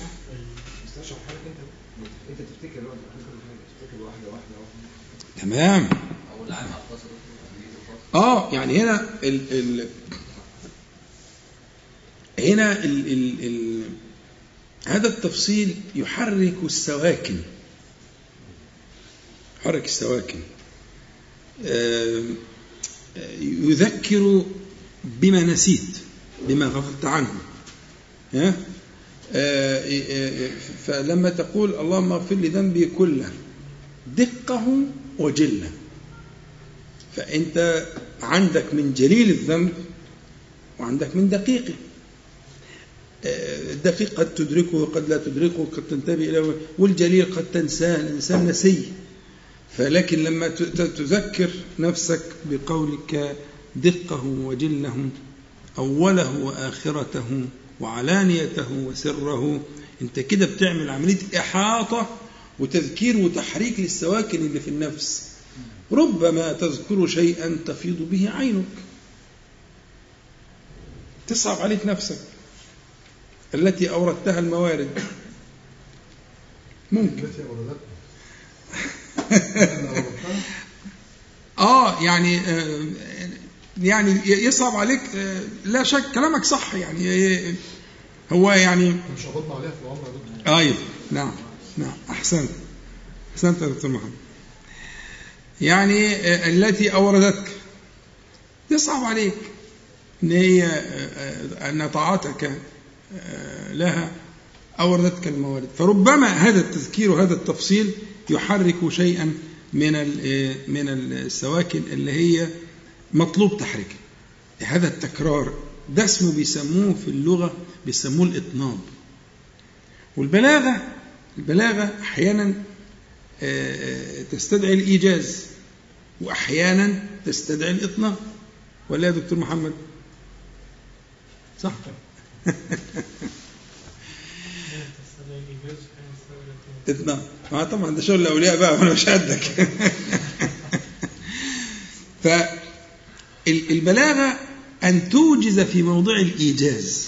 تمام. آه يعني هنا ال ال هنا ال ال ال هذا التفصيل يحرك السواكن. يحرك السواكن. آه، يذكر بما نسيت بما غفلت عنه. ها؟ آه، آه، فلما تقول اللهم اغفر لي ذنبي كله دقه وجله. فأنت عندك من جليل الذنب وعندك من دقيقه الدقيق قد تدركه وقد لا تدركه قد تنتبه إليه والجليل قد تنساه الإنسان نسي فلكن لما تذكر نفسك بقولك دقه وجله أوله وآخرته وعلانيته وسره أنت كده بتعمل عملية إحاطة وتذكير وتحريك للسواكن اللي في النفس. ربما تذكر شيئا تفيض به عينك. تصعب عليك نفسك. التي أوردتها الموارد. ممكن. آه يعني آه يعني يصعب عليك آه لا شك كلامك صح يعني هو يعني مش عليها في العمر أيوه نعم نعم. أحسنت. أحسنت يا دكتور محمد. يعني آه التي أوردتك. يصعب عليك إن هي آه أن طاعتك لها أوردتك الموارد. فربما هذا التذكير وهذا التفصيل يحرك شيئا من من السواكن اللي هي مطلوب تحريكها. هذا التكرار ده اسمه بيسموه في اللغة بيسموه الإطناب. والبلاغة البلاغة أحيانا تستدعي الإيجاز. وأحيانا تستدعي الإطناب ولا يا دكتور محمد؟ صح. اثنان ما طبعا ده شغل الأولياء بقى وأنا مش قدك. فالبلاغه أن توجز في موضع الإيجاز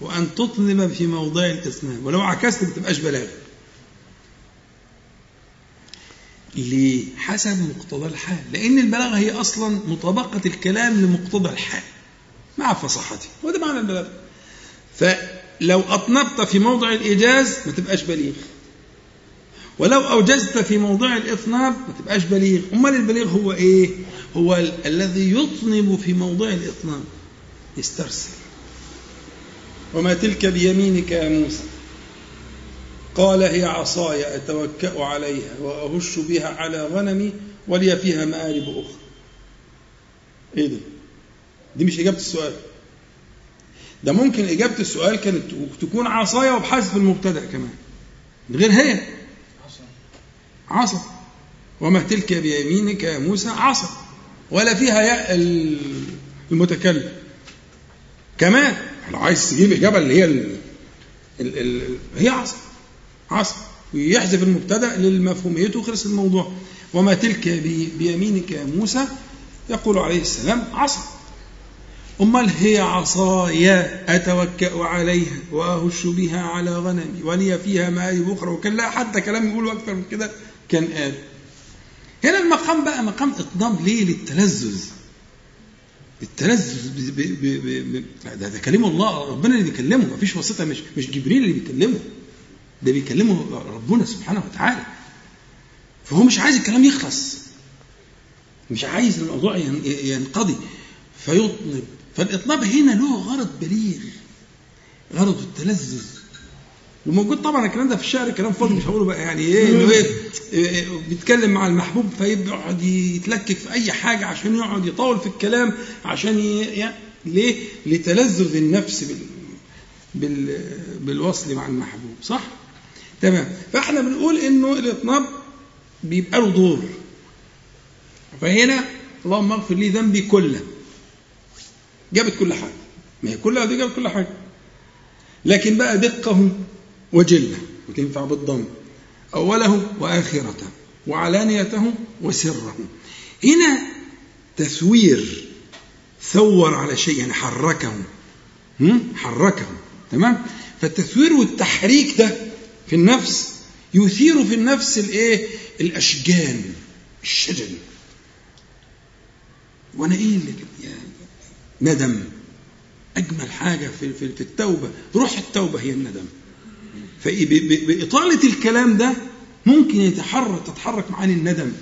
وأن تطلب في موضع الاثنان ولو عكست ما تبقاش بلاغة. ليه؟ حسب مقتضى الحال لأن البلاغة هي أصلا مطابقة الكلام لمقتضى الحال مع فصاحته وده معنى البلاغة. فلو أطنبت في موضع الإيجاز ما تبقاش بليغ. ولو أوجزت في موضع الإطناب ما تبقاش بليغ. أمال البليغ هو إيه؟ هو ال- الذي يطنب في موضع الإطناب. يسترسل وما تلك بيمينك يا موسى. قال هي عصاي أتوكأ عليها وأهش بها على غنمي ولي فيها مآرب أخرى. إيه ده؟ دي مش إجابة السؤال. ده ممكن إجابة السؤال كانت تكون عصايا وبحذف المبتدأ كمان. غير هي. عصا. وما تلك بيمينك يا موسى عصا. ولا فيها ياء المتكلم. كمان. لو عايز تجيب إجابة اللي هي ال... ال... ال... هي عصا. عصا ويحذف المبتدأ للمفهوميته وخلص الموضوع. وما تلك بي... بيمينك يا موسى يقول عليه السلام عصا أمال هي عصاي أتوكأ عليها وأهش بها على غنمي ولي فيها مآرب أخرى. وكان لا حتى كلام يقولوا أكثر من كده كان قال. هنا المقام بقى مقام إطناب ليه؟ للتلذذ. التلذذ. ده, ده كلام الله. ربنا اللي بيكلمه مفيش واسطة مش مش جبريل اللي بيكلمه. ده بيكلمه ربنا سبحانه وتعالى فهو مش عايز الكلام يخلص مش عايز الموضوع ينقضي فيطنب فالإطناب هنا له غرض بليغ غرض التلذذ وموجود طبعا الكلام ده في الشعر كلام فاضي مش هقوله بقى يعني إيه إنه إيه, إيه بيتكلم مع المحبوب فيقعد يتلكك في أي حاجة عشان يقعد يطول في الكلام عشان. يعني ليه؟ لتلذذ النفس بال... بال... بالوصل مع المحبوب صح؟ تمام. فاحنا بنقول إنه الاطناب بيبقى له دور. فهنا اللهم اغفر لي ذنبي كله. جابت كل حاجة. ما هي كلها دي كل حاجة. لكن بقى دقه وجلة. وتنفع بالضم. أوله وآخرته وعلانيته وسره هنا تثوير ثور على شيء يعني حركه حركه تمام؟ فالتثوير والتحريك ده في النفس يثير في النفس الإيه؟ الأشجان الشجن. وأنا إيه اللي يعني ندم. أجمل حاجة في في التوبة روح التوبة هي الندم. فبإطالة الكلام ده ممكن يتحرك تتحرك معاني الندم.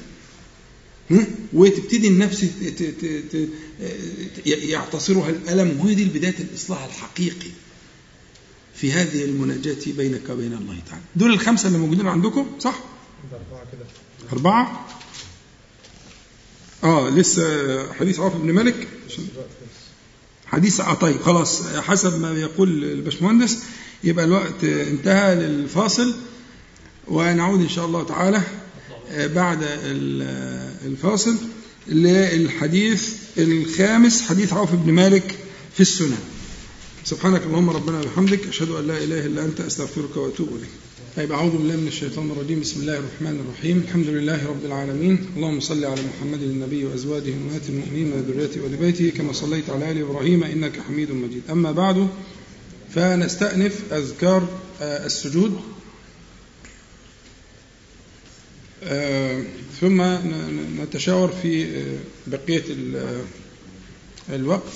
وتبتدي النفس يعتصرها الألم. وهي دي بداية الإصلاح الحقيقي. في هذه المناجاة بينك وبين الله تعالى دول الخمسة اللي موجودين عندكم صح؟ أربعة كده أربعة؟ آه لسه حديث عوف بن مالك حديث آه طيب خلاص حسب ما يقول الباشمهندس يبقى الوقت انتهى للفاصل ونعود إن شاء الله تعالى بعد الفاصل للحديث الخامس حديث عوف بن مالك في السنن سبحانك اللهم ربنا وبحمدك أشهد أن لا إله إلا أنت أستغفرك وأتوب إليك. طيب أعوذ بالله من الشيطان الرجيم. بسم الله الرحمن الرحيم. الحمد لله رب العالمين. اللهم صل على محمد النبي وأزواجه أمهات المؤمنين وذريته وآل بيته كما صليت على آل إبراهيم إنك حميد مجيد. أما بعد فنستأنف أذكار السجود. ثم نتشاور في بقية الوقت.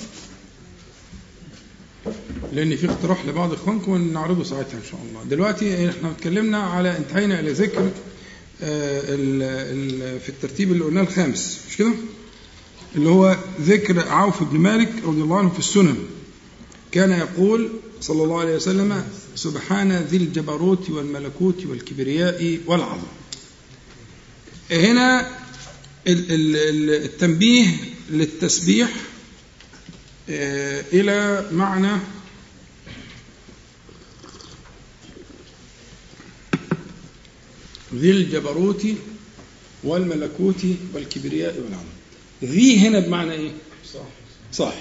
لأن في اقتراح لبعض إخوانكم ونعرضه ساعتها إن شاء الله. دلوقتي إحنا اتكلمنا على انتهينا إلى ذكر في الترتيب اللي قلناه الخامس. مش كده؟ اللي هو ذكر عوف بن مالك رضي الله عنه في السنن. كان يقول صلى الله عليه وسلم سبحان ذي الجبروت والملكوت والكبرياء والعظم. هنا التنبيه للتسبيح إلى معنى ذي الجبروت والملكوت والكبرياء والعظم ذي هنا بمعنى إيه؟ صح صح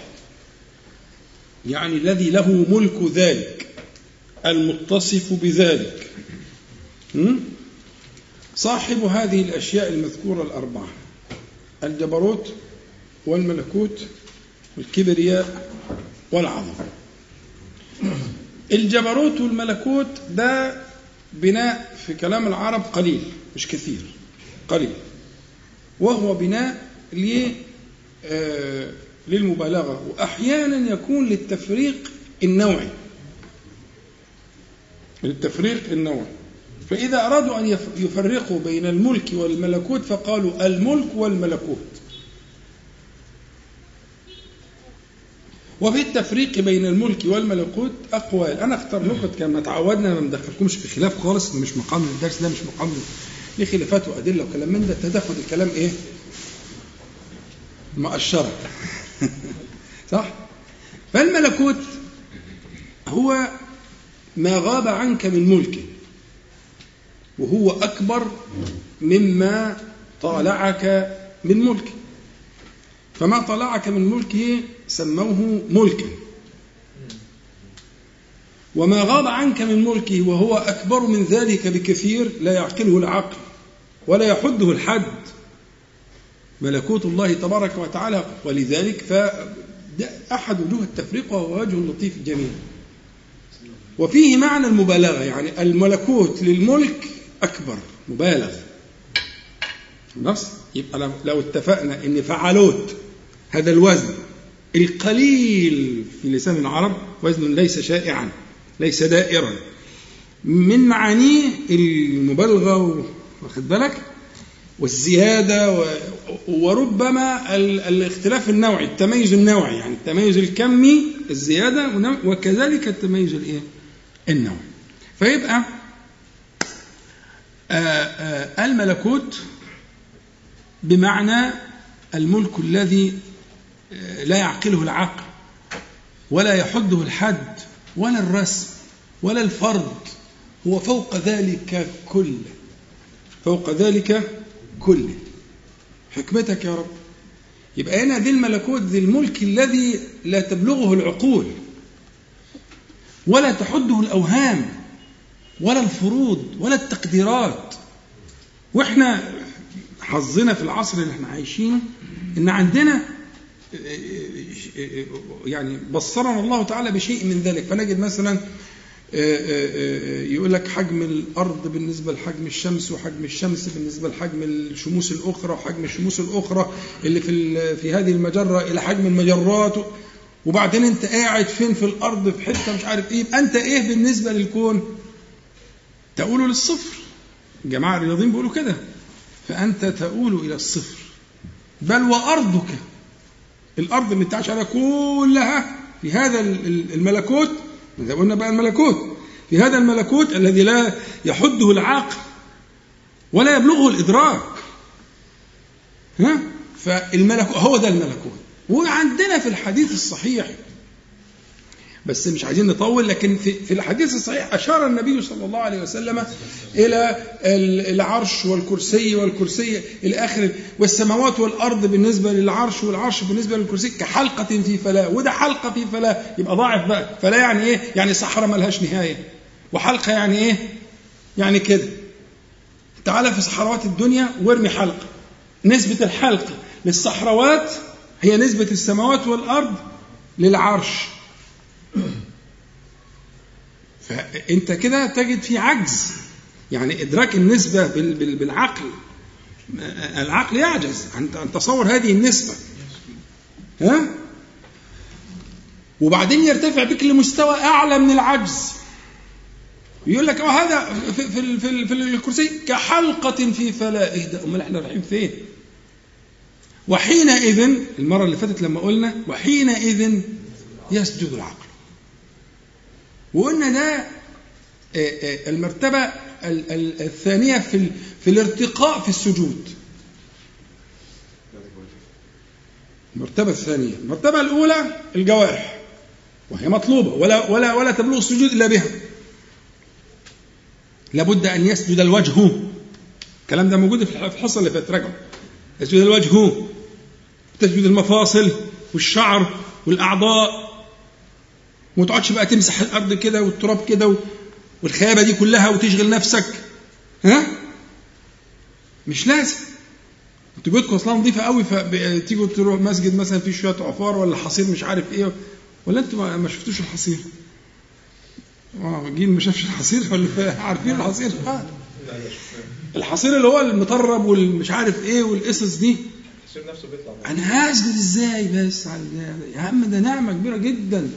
يعني الذي له ملك ذلك المتصف بذلك. صاحب هذه الأشياء المذكورة الأربعة الجبروت والملكوت والكبرياء والعظمة الجبروت والملكوت ده بناء في كلام العرب قليل مش كثير قليل. وهو بناء للمبالغة. وأحيانا يكون للتفريق النوعي للتفريق النوعي فإذا أرادوا أن يفرقوا بين الملك والملكوت فقالوا الملك والملكوت. وفي التفريق بين الملك والملكوت أقوال. أنا أختار لكم كما تعودنا ما ندخلكمش في خلاف خالص مش مقام الدرس ده مش مقام ليه خلافات وأدلة وكلام من ده. تدخل الكلام إيه؟ مؤشرة. صح؟ فالملكوت هو ما غاب عنك من ملكه وهو أكبر مما طالعك من ملكه. فما طلعك من ملكه سموه ملكا. وما غاب عنك من ملكه وهو أكبر من ذلك بكثير لا يعقله العقل ولا يحده الحد. ملكوت الله تبارك وتعالى ولذلك فأحد وجوه التفريق وهو وجه لطيف جميل. وفيه معنى المبالغة يعني الملكوت للملك أكبر مبالغ. بس يبقى لو اتفقنا إن فعلوت. هذا الوزن القليل في لسان العرب وزن ليس شائعا ليس دائرا. من معانيه المبالغة واخد بالك؟ والزيادة وربما الاختلاف النوعي التميز النوعي يعني التميز الكمي الزيادة وكذلك التميز الإيه؟ النوعي. فيبقى الملكوت بمعنى الملك الذي لا يعقله العقل ولا يحده الحد ولا الرسم ولا الفرض هو فوق ذلك كله فوق ذلك كله. حكمتك يا رب. يبقى هنا ذي الملكوت ذي الملك الذي لا تبلغه العقول ولا تحده الأوهام ولا الفروض ولا التقديرات. وإحنا حظنا في العصر اللي إحنا عايشينه إن عندنا يعني بصرنا الله تعالى بشيء من ذلك. فنجد مثلا يقول لك حجم الأرض بالنسبة لحجم الشمس وحجم الشمس بالنسبة لحجم الشموس الأخرى وحجم الشموس الأخرى اللي في في هذه المجرة إلى حجم المجرات. وبعدين أنت قاعد فين في الأرض في حتة مش عارف إيه؟ أنت إيه بالنسبة للكون؟ تقول للصفر. الجماعه الرياضيين بيقولوا كده. فأنت تؤول إلى الصفر. بل وأرضك. الأرض اللي انت عليها كلها في هذا الملكوت. إذا قلنا بقى الملكوت في هذا الملكوت الذي لا يحده العقل ولا يبلغه الإدراك. ها؟ فالملكوت هو ده الملكوت. وعندنا في الحديث الصحيح بس مش عايزين نطول لكن في, في الحديث الصحيح أشار النبي صلى الله عليه وسلم إلى العرش والكرسي والكرسي إلى آخر والسماوات والأرض بالنسبة للعرش والعرش بالنسبة للكرسي كحلقة في فلاة وده حلقة في فلاة يبقى ضاعف بقى. فلا يعني إيه؟ يعني صحراء ملهاش نهاية. وحلقة يعني إيه؟ يعني كده. تعالى في صحراوات الدنيا وارمي حلقة. نسبة الحلقة للصحراوات هي نسبة السماوات والأرض للعرش. فأنت كده تجد في عجز. يعني إدراك النسبة بالعقل. العقل يعجز عن تصور هذه النسبة. ها؟ وبعدين يرتفع بك لمستوى أعلى من العجز. يقول لك هذا في, في, في, في الكرسي كحلقة في فلا إيه ده أمال إحنا رايحين فين؟ وحينئذ المرة اللي فاتت لما قلنا وحينئذ يسجد العقل. وقلنا ده المرتبة الثانية في في الارتقاء في السجود. المرتبة الثانية. المرتبة الأولى الجوارح وهي مطلوبة ولا ولا ولا تبلغ السجود إلا بها. لابد أن يسجد الوجه. الكلام ده موجود في الحصة اللي فاتت راجعوا يسجد الوجه. تسجد المفاصل والشعر والأعضاء. وما تقعدش بقى تمسح الأرض كده والتراب كده والخيابة دي كلها وتشغل نفسك ها مش لازم أنتوا بيوتكم أصلا نظيفة قوي فتيجوا تروح مسجد مثلا فيه شوية عفار ولا حصير مش عارف إيه ولا أنتوا ما شفتوش الحصير؟ آه جيل ما شافش الحصير ولا عارفين الحصير؟ آه. الحصير اللي هو المطرب والمش عارف إيه والقصص دي الحصير نفسه بيطلع أنا هسجد إزاي بس على يا عم ده نعمة كبيرة جدا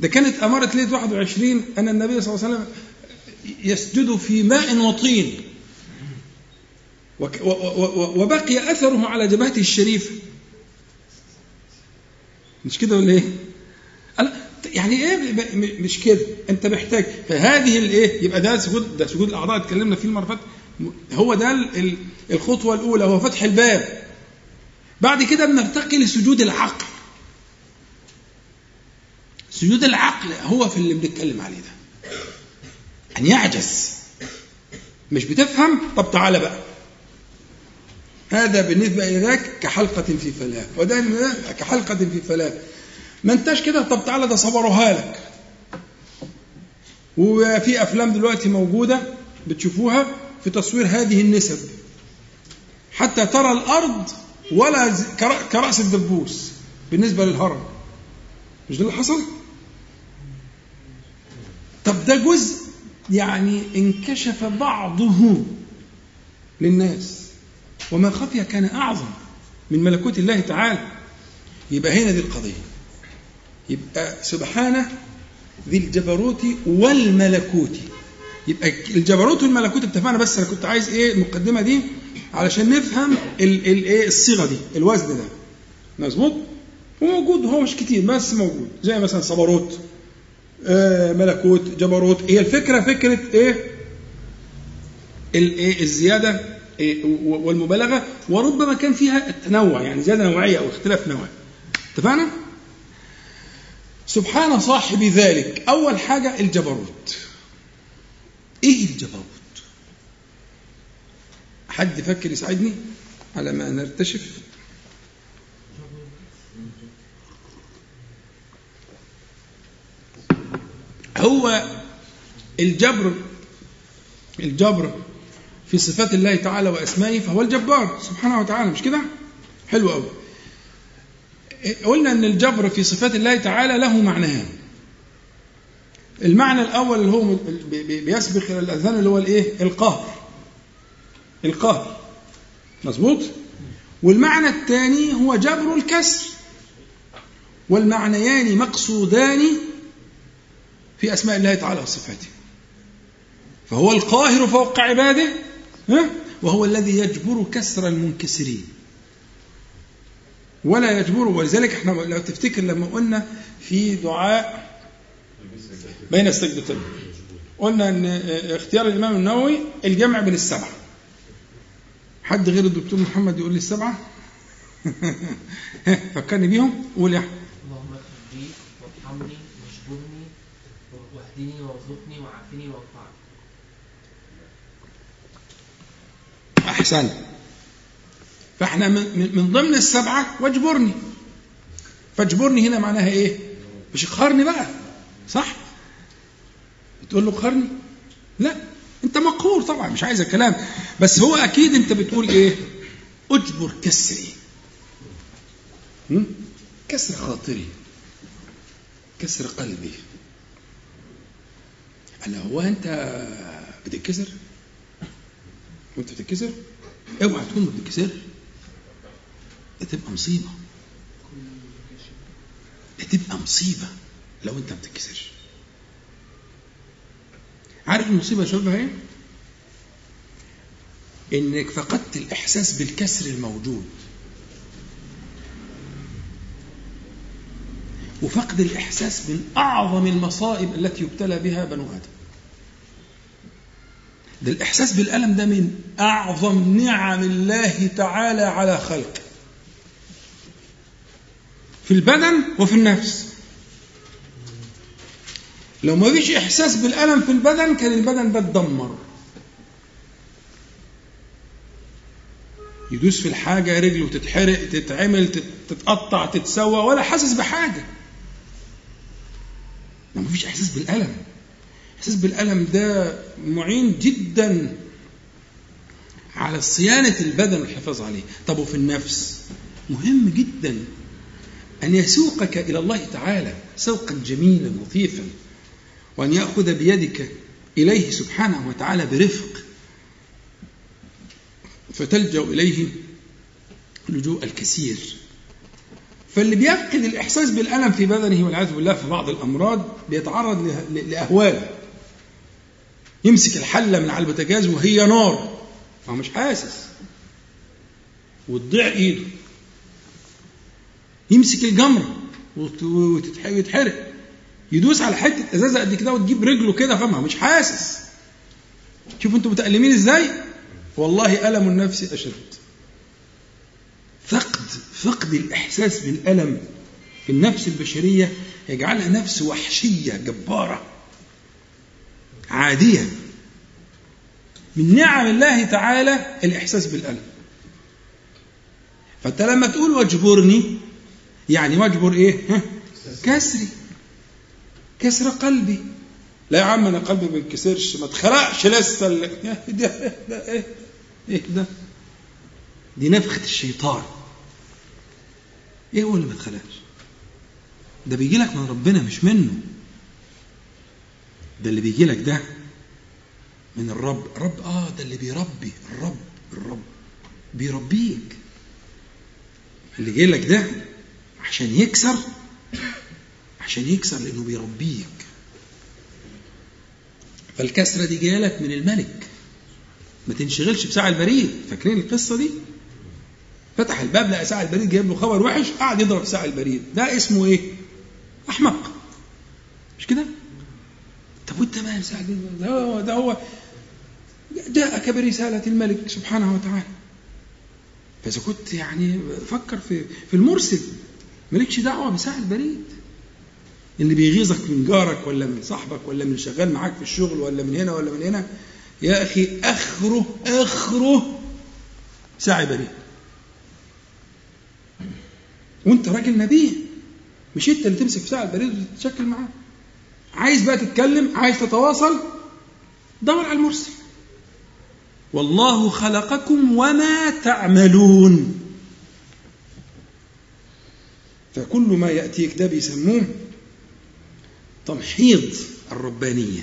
ده كانت أمارة ليلة 21 أن النبي صلى الله عليه وسلم يسجد في ماء وطين. وبقي أثره على جبهته الشريفه مش كده ولا إيه؟ يعني إيه مش كده؟ أنت محتاج فهذه الايه يبقى ده سجود ده سجود الأعضاء اتكلمنا فيه المرة هو ده الخطوة الأولى هو فتح الباب. بعد كده بنرتقي لسجود العقل. سجود العقل هو في اللي بنتكلم عليه ده. أن يعجز. مش بتفهم؟ طب تعالى بقى. هذا بالنسبة إلى ذاك كحلقة في فلاة وده كحلقة في فلاة ما انتش كده؟ طب تعالى ده صبروها لك. وفي أفلام دلوقتي موجودة بتشوفوها في تصوير هذه النسب. حتى ترى الأرض ولا كرأس الدبوس بالنسبة للهرم. مش ده اللي حصل؟ طب ده جزء يعني انكشف بعضه للناس. وما خفي كان أعظم من ملكوت الله تعالى. يبقى هنا دي القضية. يبقى سبحانه ذي الجبروت والملكوت. يبقى الجبروت والملكوت اتفقنا بس أنا كنت عايز إيه المقدمة دي علشان نفهم الايه الصيغة دي الوزن ده. مظبوط؟ وموجود هو مش كتير بس موجود. زي مثلا صبروت ملكوت جبروت. هي الفكرة فكرة إيه؟ الايه الزيادة إيه؟ والمبالغة. وربما كان فيها التنوع يعني زيادة نوعية أو اختلاف نوعي. اتفقنا؟ سبحان صاحب ذلك. أول حاجة الجبروت. إيه الجبروت؟ حد فكر يساعدني على ما نرتشف؟ هو الجبر الجبر في صفات الله تعالى وأسمائه فهو الجبار سبحانه وتعالى مش كده؟ حلو قوي قلنا أن الجبر في صفات الله تعالى له معنيان المعنى الأول اللي هو بيسبق إلى الأذهان اللي هو الإيه؟ القهر. القهر. مظبوط؟ والمعنى الثاني هو جبر الكسر. والمعنيان مقصودان في أسماء الله تعالى وصفاته. فهو القاهر فوق عباده وهو الذي يجبر كسر المنكسرين. ولا يجبر ولذلك إحنا لو تفتكر لما قلنا في دعاء بين السجدتين. قلنا إن اختيار الإمام النووي الجمع بين السبعة. حد غير الدكتور محمد يقول لي السبعة؟ فكرني بيهم قول يا أحمد اللهم اغفر لي وارحمني واجبرني واهدني وارزقني وعافني وارفعني. أحسن. فإحنا من ضمن السبعة واجبرني. فاجبرني هنا معناها إيه؟ مش اقهرني بقى. صح؟ تقول له اقهرني؟ لا. أنت مقهور طبعا مش عايز الكلام. بس هو أكيد أنت بتقول إيه؟ أجبر كسري. كسر خاطري. كسر قلبي. أنا هو أنت بتتكسر وأنت بتتكسر أوعى تكون ما بتتكسر تبقى مصيبة. تبقى مصيبة لو أنت ما بتتكسرش عارف المصيبه يا شباب إيه إنك فقدت الإحساس بالكسر الموجود. وفقد الإحساس من أعظم المصائب التي يبتلى بها بنو آدم. ده الإحساس بالألم ده من أعظم نعم الله تعالى على خلقه. في البدن وفي النفس. لو ما فيش إحساس بالألم في البدن كان البدن ده اتدمر يدوس في الحاجة رجله تتحرق تتعمل تتقطع تتسوى ولا حاسس بحاجة. ما فيش إحساس بالألم احساس بالالم ده معين جدا على صيانة البدن والحفاظ عليه. طب وفي النفس؟ مهم جدا أن يسوقك إلى الله تعالى سوقا جميلا لطيفا وأن يأخذ بيدك إليه سبحانه وتعالى برفق فتلجأ إليه لجوء الكثير. فاللي بيفقد الإحساس بالألم في بدنه والعياذ بالله في بعض الأمراض بيتعرض لأهوال يمسك الحلة من على البوتاجاز وهي نار. هو مش حاسس. وتضيع إيده. يمسك الجمرة ويتحرق. يدوس على حتة إزازة قد كده وتجيب رجله كده فما مش حاسس. شوفوا أنتم متألمين إزاي؟ والله ألم النفس أشد. فقد فقد الإحساس بالألم في النفس البشرية يجعلها نفس وحشية جبارة. عادية من نعم الله تعالى الإحساس بالألم. فأنت لما تقول واجبرني يعني واجبر إيه؟ كسري. كسر قلبي. لا يا عم أنا قلبي ما بينكسرش ما اتخلقش لسه ده, ده, ده إيه؟ إيه ده؟ دي نفخة الشيطان. إيه هو اللي ما اتخلقش ده بيجي لك من ربنا مش منه. ده اللي بيجي لك ده من الرب. رب آه ده اللي بيربي. الرب الرب بيربيك. اللي جاي لك ده عشان يكسر عشان يكسر لأنه بيربيك. فالكسرة دي جاية لك من الملك. ما تنشغلش بساعة البريد. فاكرين القصة دي؟ فتح الباب لقى ساعة البريد جايب له خبر وحش قعد يضرب ساعة البريد. ده اسمه إيه؟ أحمق. مش كده؟ طب وانت مال ساعة ده هو, ده هو جاءك برسالة الملك سبحانه وتعالى. فإذا كنت يعني فكر في في المرسل مالكش دعوة بساعة البريد اللي بيغيظك من جارك ولا من صاحبك ولا من شغال معاك في الشغل ولا من هنا ولا من هنا يا أخي أخره أخره ساعة بريد. وانت راجل نبيه مش انت اللي تمسك في ساعة البريد وتتشكل معاه. عايز بقى تتكلم عايز تتواصل دور على المرسل. والله خلقكم وما تعملون. فكل ما يأتيك ده بيسموه تمحيض الربانية.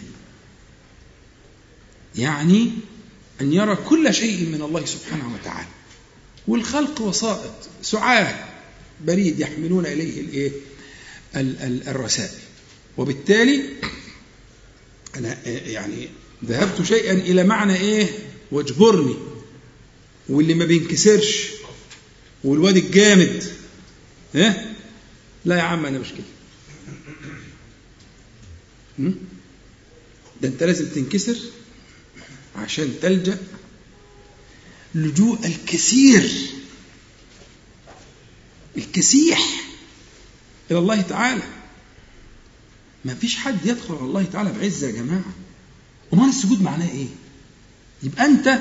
يعني أن يرى كل شيء من الله سبحانه وتعالى. والخلق وسائط سعاة بريد يحملون إليه؟ الرسائل. وبالتالي أنا يعني ذهبت شيئا إلى معنى إيه؟ واجبرني. واللي ما بينكسرش. والواد الجامد. إيه لا يا عم أنا مش كده. ده أنت لازم تنكسر عشان تلجأ لجوء الكثير. الكسيح إلى الله تعالى. ما فيش حد يدخل على الله تعالى بعزة يا جماعة. أمال السجود معناه إيه؟ يبقى أنت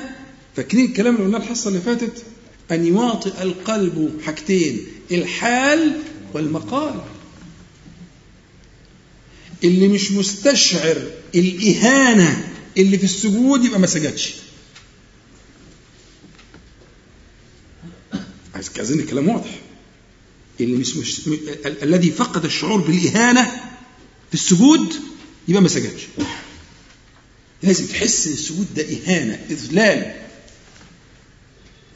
فاكرين الكلام اللي قلناه الحصة اللي فاتت؟ أن يواطئ القلب حاجتين الحال والمقال. اللي مش مستشعر الإهانة اللي في السجود يبقى ما سجدش. عايزين الكلام واضح. اللي مش, مش ال- الذي فقد الشعور بالإهانة في السجود يبقى ما سجدش. لازم تحس إن السجود ده إهانة إذلال.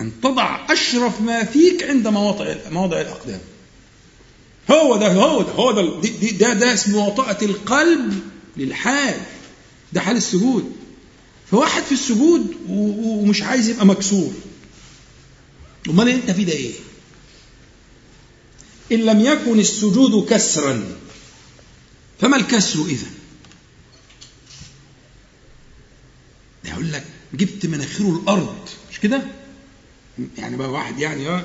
أن تضع أشرف ما فيك عند مواضع مواضع الأقدام. هو ده هو ده هو ده ده ده اسمه مواطأة القلب للحال. ده حال السجود. فواحد في السجود ومش عايز يبقى مكسور. أمال أنت في ده إيه؟ إن لم يكن السجود كسرا. فما الكسر ده يقول لك جبت مناخيره الأرض مش كده؟ يعني بقى واحد يعني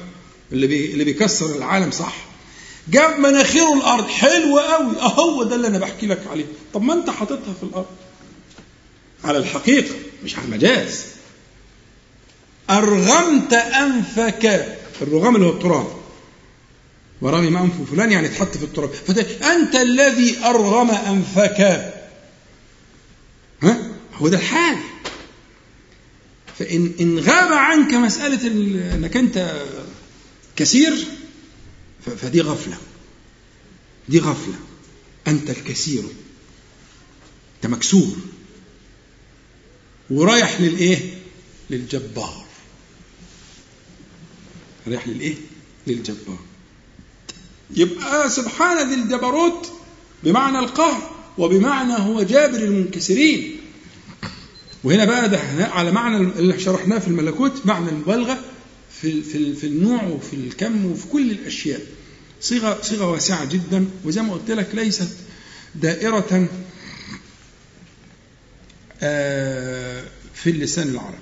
اللي بي اللي بيكسر العالم صح؟ جاب مناخيره الأرض حلو قوي أهو ده اللي أنا بحكي لك عليه. طب ما أنت حاططها في الأرض. على الحقيقة مش على المجاز. أرغمت أنفك الرغام اللي هو التراب. ورغم انف فلان يعني اتحط في التراب. أنت الذي أرغم أنفك. ها؟ هو ده الحال. فإن إن غاب عنك مسألة ال- إنك أنت كثير فدي غفلة. دي غفلة. أنت الكثير أنت مكسور. ورايح للإيه؟ للجبار. رايح للإيه؟ للجبار. يبقى سبحان ذي الجبروت بمعنى القهر وبمعنى هو جابر المنكسرين. وهنا بقى ده على معنى اللي شرحناه في الملكوت معنى المبالغه في في في النوع وفي الكم وفي كل الأشياء. صيغه صيغة واسعة جدا وزي ما قلت لك ليست دائرة آه، في اللسان العربي.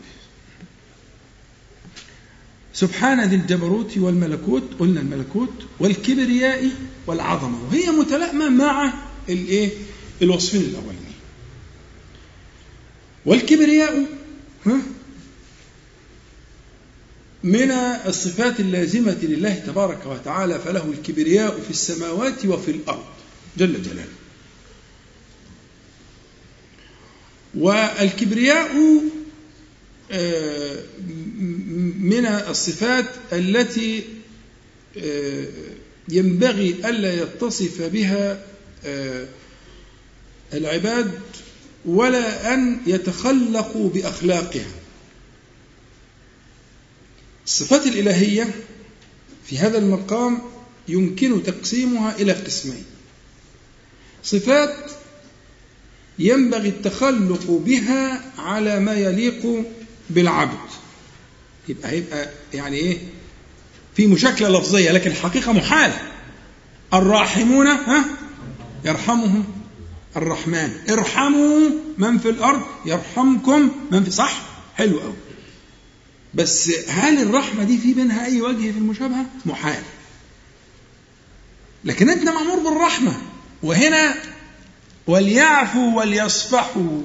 سبحان ذي الجبروت والملكوت قلنا الملكوت والكبرياء والعظمة. وهي متلائمة مع الإيه؟ الوصفين الأولين. والكبرياء ها؟ من الصفات اللازمة لله تبارك وتعالى فله الكبرياء في السماوات وفي الأرض جل جلاله. والكبرياء من الصفات التي آه، ينبغي ألا يتصف بها آه، العباد ولا أن يتخلقوا بأخلاقها. الصفات الإلهية في هذا المقام يمكن تقسيمها إلى قسمين. صفات ينبغي التخلق بها على ما يليق بالعبد. يبقى هيبقى يعني إيه؟ في مشاكلة لفظية لكن الحقيقة محالة. الراحمون ها؟ يرحمهم الرحمن. ارحموا من في الأرض يرحمكم من في صح؟ حلو قوي بس هل الرحمة دي في بينها أي وجه في المشابهة؟ محال. لكن أنت مأمور بالرحمة. وهنا وليعفوا وليصفحوا.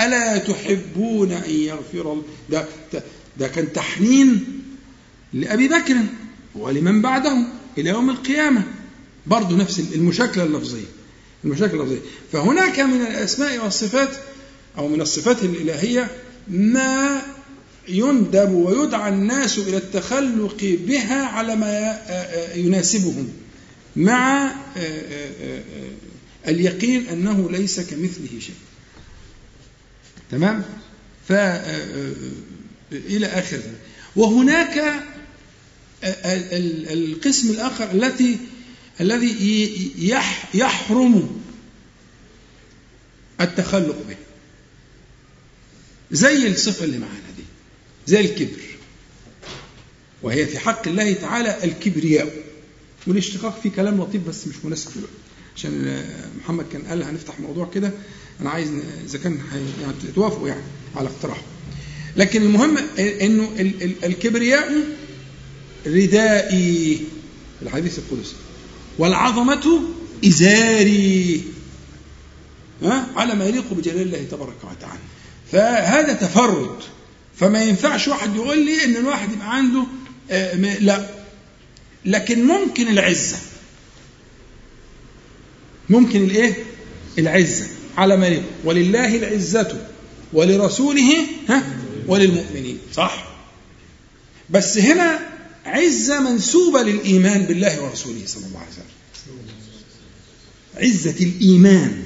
ألا تحبون أن يغفر ده, ده, كان تحنين لأبي بكر ولمن بعده إلى يوم القيامة. برضه نفس المشاكلة اللفظية المشاكل اللفظية. فهناك من الأسماء والصفات أو من الصفات الإلهية ما يندب ويدعى الناس إلى التخلق بها على ما يناسبهم مع اليقين أنه ليس كمثله شيء. تمام؟ ف إلى آخر. وهناك القسم الآخر التي الذي يحرم التخلق به. زي الصفة اللي معانا دي زي الكبر. وهي في حق الله تعالى الكبرياء. والاشتقاق فيه كلام لطيف بس مش مناسب. دلوقتي عشان محمد كان قال هنفتح موضوع كده. أنا عايز إذا كان يعني توافقوا يعني على اقتراحه لكن المهم إنه الكبرياء ردائي الحديث القدسي. والعظمة إزاري. ها؟ على ما يليق بجلال الله تبارك وتعالى. فهذا تفرد. فما ينفعش واحد يقول لي إن الواحد يبقى عنده آه لا. لكن ممكن العزة. ممكن الإيه؟ العزة. على يليق ولله العزة ولرسوله ها؟ وللمؤمنين. صح؟ بس هنا عزة منسوبة للإيمان بالله ورسوله صلى الله عليه وسلم. عزة الإيمان.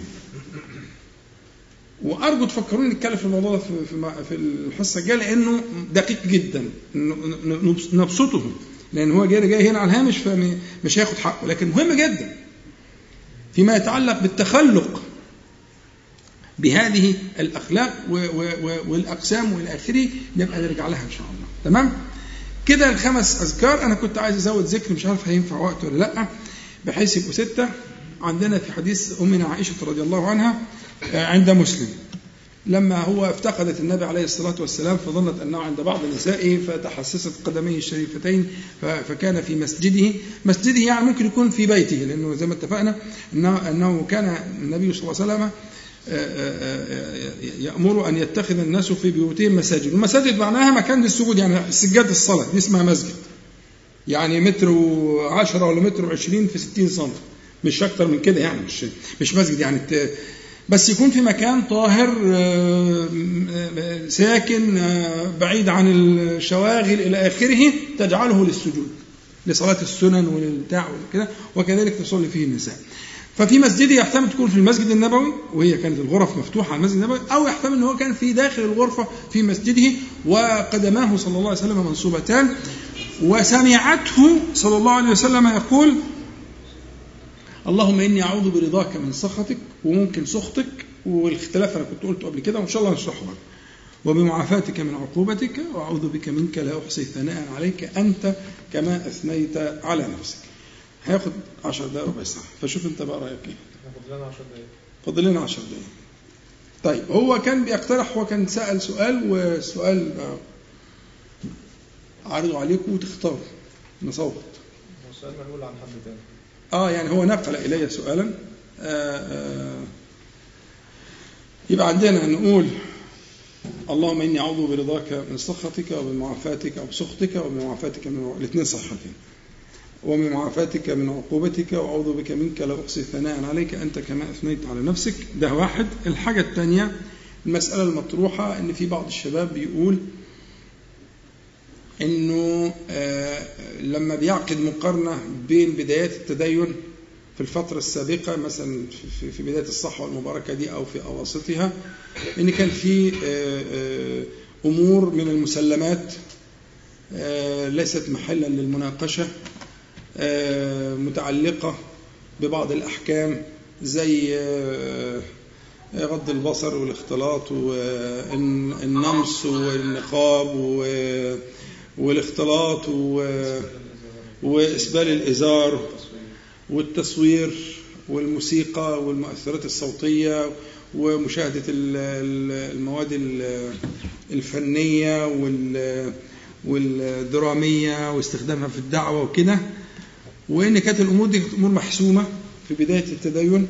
وأرجو تفكروني نتكلم في الموضوع ده في الحصة الجاية لأنه دقيق جدا. نبسطه. لأن هو جاي جاي هنا على الهامش فمش هياخد حقه. لكن مهم جدا فيما يتعلق بالتخلق. بهذه الأخلاق والأقسام والى اخره نبقى نرجع لها إن شاء الله. تمام؟ كده الخمس أذكار. أنا كنت عايز أزود ذكر مش عارف هينفع وقت ولا لأ. بحيث يبقوا ستة. عندنا في حديث أمنا عائشة رضي الله عنها عند مسلم. لما هو افتقدت النبي عليه الصلاة والسلام فظنت أنه عند بعض نسائه فتحسست قدميه الشريفتين فكان في مسجده. مسجده يعني ممكن يكون في بيته لأنه زي ما اتفقنا أنه, أنه كان النبي صلى الله عليه وسلم يأمر أن يتخذ الناس في بيوتهم مساجد. والمساجد معناها مكان للسجود يعني سجاد الصلاة دي اسمها مسجد. يعني متر وعشرة ولا متر وعشرين في ستين سم مش أكتر من كده يعني مش مش مسجد يعني. بس يكون في مكان طاهر ساكن بعيد عن الشواغل إلى آخره تجعله للسجود لصلاة السنن وللبتاع وكده وكذلك تصلي فيه النساء. ففي مسجده يحتمل تكون في المسجد النبوي وهي كانت الغرف مفتوحة على المسجد النبوي أو يحتمل إن هو كان في داخل الغرفة في مسجده وقدماه صلى الله عليه وسلم منصوبتان. وسمعته صلى الله عليه وسلم يقول اللهم إني أعوذ برضاك من سخطك وممكن سخطك. والاختلاف أنا كنت قلته قبل كده وإن شاء الله نشرحه بقى وبمعافاتك من عقوبتك وأعوذ بك منك لا أحصي ثناء عليك أنت كما أثنيت على نفسك. هياخد 10 دقائق ربع ساعة. فشوف انت بقى رأيك إيه. فاضل لنا 10 دقايق. فاضل لنا 10 دقائق طيب هو كان بيقترح هو كان سأل سؤال والسؤال عرضه عليكم وتختاروا نصوت. هو السؤال منقول عن حد تاني. آه يعني هو نقل إلي سؤالا. آه آه يبقى عندنا نقول اللهم إني أعوذ برضاك من سخطك وبمعافاتك أو بسخطك وبمعافاتك من الاثنين صحتين. وبمعافاتك من عقوبتك وأعوذ بك منك لا احصي ثناء عليك أنت كما أثنيت على نفسك. ده واحد. الحاجة الثانية المسألة المطروحة إن في بعض الشباب بيقول إنه آه لما بيعقد مقارنة بين بدايات التدين في الفترة السابقة مثلا في, بداية الصحوة المباركة دي أو في أواسطها إن كان في أمور من المسلمات ليست محلا للمناقشة. متعلقة ببعض الأحكام زي غض البصر والاختلاط والنمص والنقاب والاختلاط وإسبال الإزار والتصوير والموسيقى والمؤثرات الصوتية ومشاهدة المواد الفنية والدرامية واستخدامها في الدعوة وكده. وإن كانت الأمور دي أمور محسومة في بداية التدين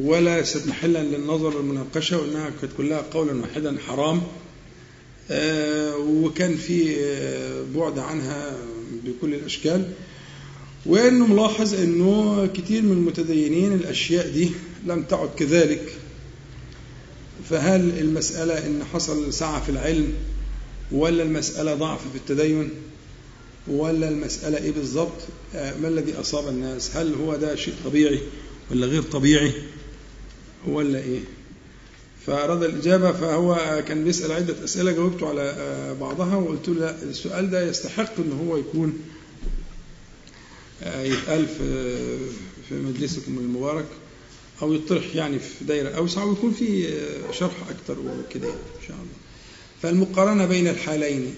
ولا ست محلا للنظر والمناقشة وإنها كانت كلها قولا واحدا حرام. وكان في بعد عنها بكل الأشكال. وانه ملاحظ إنه كتير من المتدينين الأشياء دي لم تعد كذلك. فهل المسألة إن حصل سعة في العلم ولا المسألة ضعف في التدين؟ ولا المسألة إيه بالظبط آه، ما الذي أصاب الناس؟ هل هو ده شيء طبيعي ولا غير طبيعي؟ ولا إيه؟ فأراد الإجابة فهو كان بيسأل عدة أسئلة جاوبته على آه، بعضها وقلت له السؤال ده يستحق أن هو يكون آه، يتقال في في مجلسكم المبارك أو يطرح يعني في دايرة أوسع ويكون في شرح أكتر وكده يعني إن شاء الله. فالمقارنة بين الحالين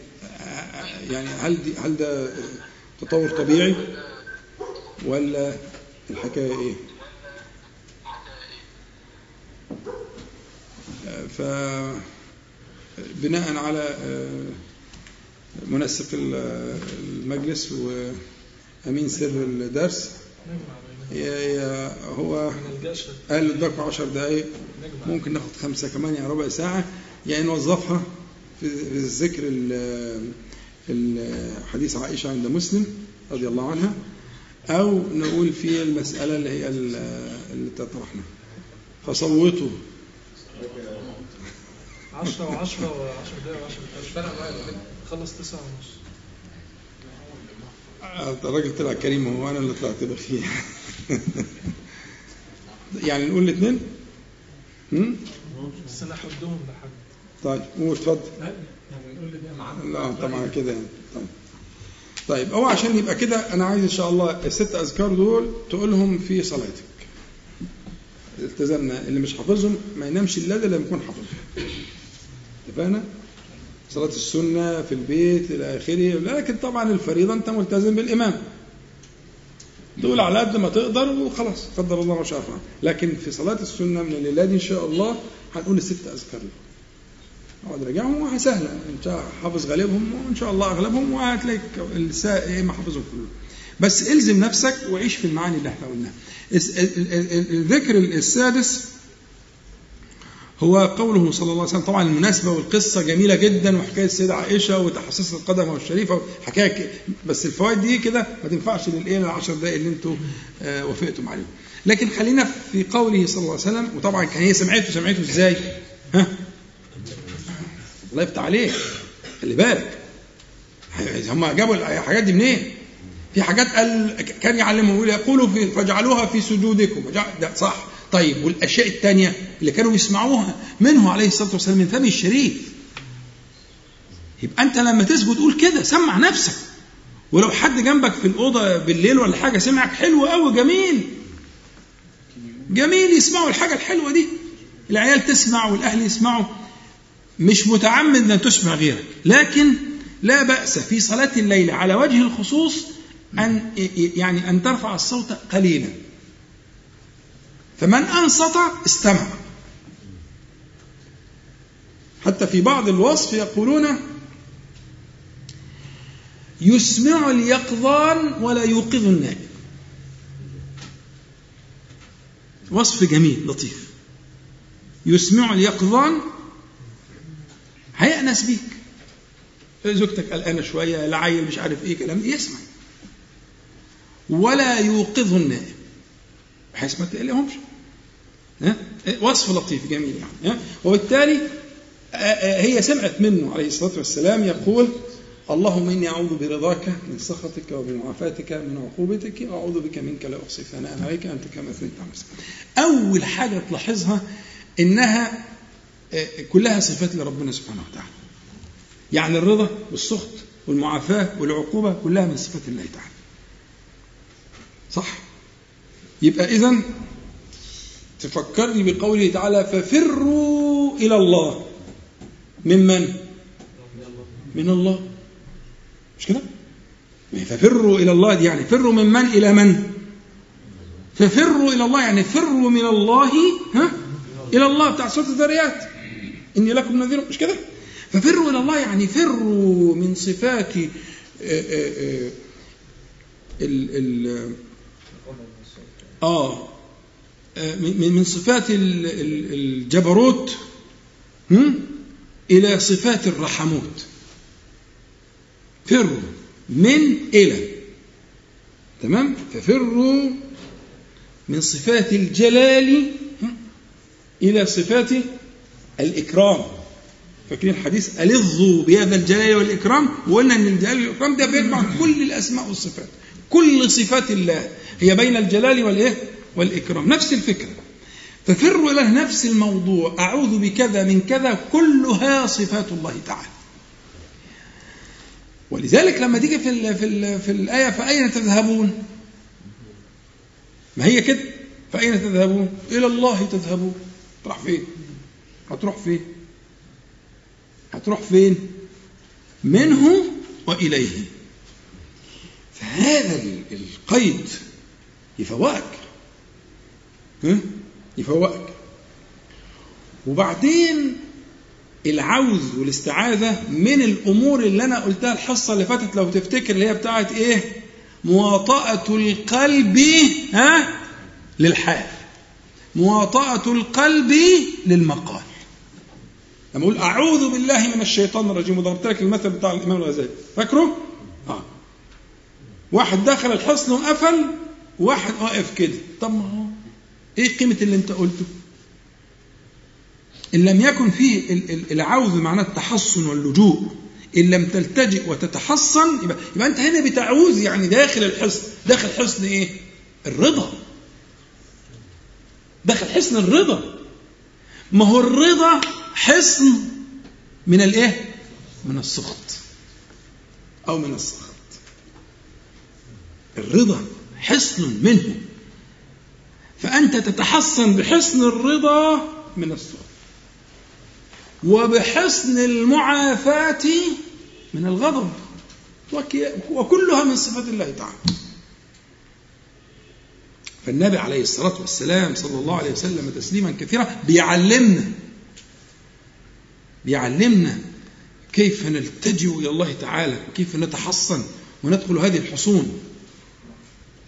يعني هل دي هل ده تطور طبيعي ولا الحكاية إيه؟ ف بناء على آه، منسق ال- المجلس وأمين سر الدرس هو قال قدامكم 10 دقايق ممكن ناخد خمسة كمان يعني ربع ساعة يعني نوظفها في في ذكر ال- ال- حديث عائشة عند مسلم رضي الله عنها أو نقول في المسألة اللي هي ال- اللي تطرحنا فصوتوا. 10 و10 و10 دقايق و10 مش فارقه معايا خلص 9 ونص. الراجل طلع كريم هو أنا اللي طلعت بخيل يعني نقول الاثنين؟ بس أنا هحدهم لحد. طيب قول اتفضل. لا طبعا كده طيب طيب هو عشان يبقى كده أنا عايز إن شاء الله الست أذكار دول تقولهم في صلاتك. التزمنا اللي مش حافظهم ما ينامش إلا لما يكون حافظهم. اتفقنا؟ صلاة السنة في البيت إلى آخره. لكن طبعا الفريضة أنت ملتزم بالإمام. دول على قد ما تقدر وخلاص قدر الله ما شاء فعل لكن في صلاة السنة من الليلة دي إن شاء الله هنقول الست أذكار اقعد راجعهم وسهلة انت حافظ غالبهم وإن شاء الله أغلبهم وهتلاقيك السا- إيه ما حافظهم كلهم. بس إلزم نفسك وعيش في المعاني اللي إحنا قلناها. الذكر السادس هو قوله صلى الله عليه وسلم. طبعا المناسبة والقصة جميلة جدا وحكاية السيدة عائشة وتحسس القدم الشريفة حكاية بس الفوائد دي كده ما تنفعش للإيه؟ للعشر دقائق اللي أنتوا آه، وافقتم عليهم. لكن خلينا في قوله صلى الله عليه وسلم وطبعا كان هي سمعته سمعته إزاي؟ ها؟ الله يفتح عليك. خلي بالك. هم جابوا الحاجات دي منين؟ في حاجات قال كان يعلمهم يقول يقولوا في فاجعلوها في سجودكم. ده صح. طيب والأشياء الثانية اللي كانوا بيسمعوها منه عليه الصلاة والسلام من فم الشريف. يبقى أنت لما تسجد قول كده سمع نفسك. ولو حد جنبك في الأوضة بالليل ولا حاجة سمعك حلو قوي جميل. جميل يسمعوا الحاجة الحلوة دي. العيال تسمع والأهل يسمعوا. مش متعمد ان تسمع غيرك. لكن لا بأس في صلاة الليل على وجه الخصوص أن يعني أن ترفع الصوت قليلا. فمن أنصت استمع. حتى في بعض الوصف يقولون يسمع اليقظان ولا يوقظ النائم. وصف جميل لطيف. يسمع اليقظان هيأنس بيك زوجتك قلقانة شوية العيل مش عارف إيه كلام يسمع ولا يوقظه النائم بحيث ما تقلقهمش؟ وصف لطيف جميل يعني؟ وبالتالي هي سمعت منه عليه الصلاة والسلام يقول اللهم إني أعوذ برضاك من سخطك وبمعافاتك من عقوبتك وأعوذ بك منك لا أحصي ثناء عليك أنت كما أثنيت على أول حاجة تلاحظها إنها كلها صفات لربنا سبحانه وتعالى. يعني الرضا والسخط والمعافاة والعقوبة كلها من صفات الله تعالى. صح؟ يبقى إذا تفكرني بقوله تعالى ففروا إلى الله. ممن من؟ الله. مش كده؟ ففروا إلى الله دي يعني فروا من من إلى من؟ ففروا إلى الله يعني فروا من الله ها؟ إلى الله بتاع سورة الذريات. إني لكم نذير. مش كده؟ ففروا إلى الله يعني فروا من صفات آه، آه، آه، ال ال آه من صفات ال- ال- الجبروت؟ إلى صفات الرحموت. فروا من إلى. تمام؟ ففروا من صفات الجلال إلى صفات الإكرام. فاكرين الحديث؟ ألظوا بهذا الجلال والإكرام وقلنا أن الجلال والإكرام ده بيجمع كل الأسماء والصفات. كل صفات الله هي بين الجلال والإيه؟ والإكرام. نفس الفكرة. ففروا إلى نفس الموضوع. أعوذ بكذا من كذا كلها صفات الله تعالى. ولذلك لما تيجي في ال في ال في الآية فأين تذهبون؟ ما هي كده؟ فأين تذهبون؟ إلى الله تذهبون. تروح فين؟ هتروح فين؟ هتروح فين؟ منه وإليه. فهذا القيد يفوقك. يفوقك. وبعدين العوز والاستعاذة من الأمور اللي أنا قلتها الحصة اللي فاتت لو تفتكر اللي هي بتاعت إيه؟ مواطأة القلب ها؟ للحال. مواطأة القلب للمقال. لما أقول أعوذ بالله من الشيطان الرجيم وضربت لك المثل بتاع الإمام الغزالي. فاكره؟ آه. واحد دخل الحصن وقفل واحد واقف كده. طب ما هو إيه قيمة اللي أنت قلته؟ إن لم يكن فيه العوذ معناه التحصن واللجوء. إن لم تلتجئ وتتحصن يبقى, يبقى أنت هنا بتعوذ يعني داخل الحصن. داخل حصن إيه؟ الرضا. داخل حصن الرضا. ما هو الرضا حصن من الإيه؟ من السخط. أو من السخط. الرضا حصن منه. فأنت تتحصن بحصن الرضا من السخط. وبحصن المعافاة من الغضب. وكلها من صفات الله تعالى. فالنبي عليه الصلاة والسلام صلى الله عليه وسلم تسليما كثيرا بيعلمنا بيعلمنا كيف نلتجئ إلى الله تعالى وكيف نتحصن وندخل هذه الحصون.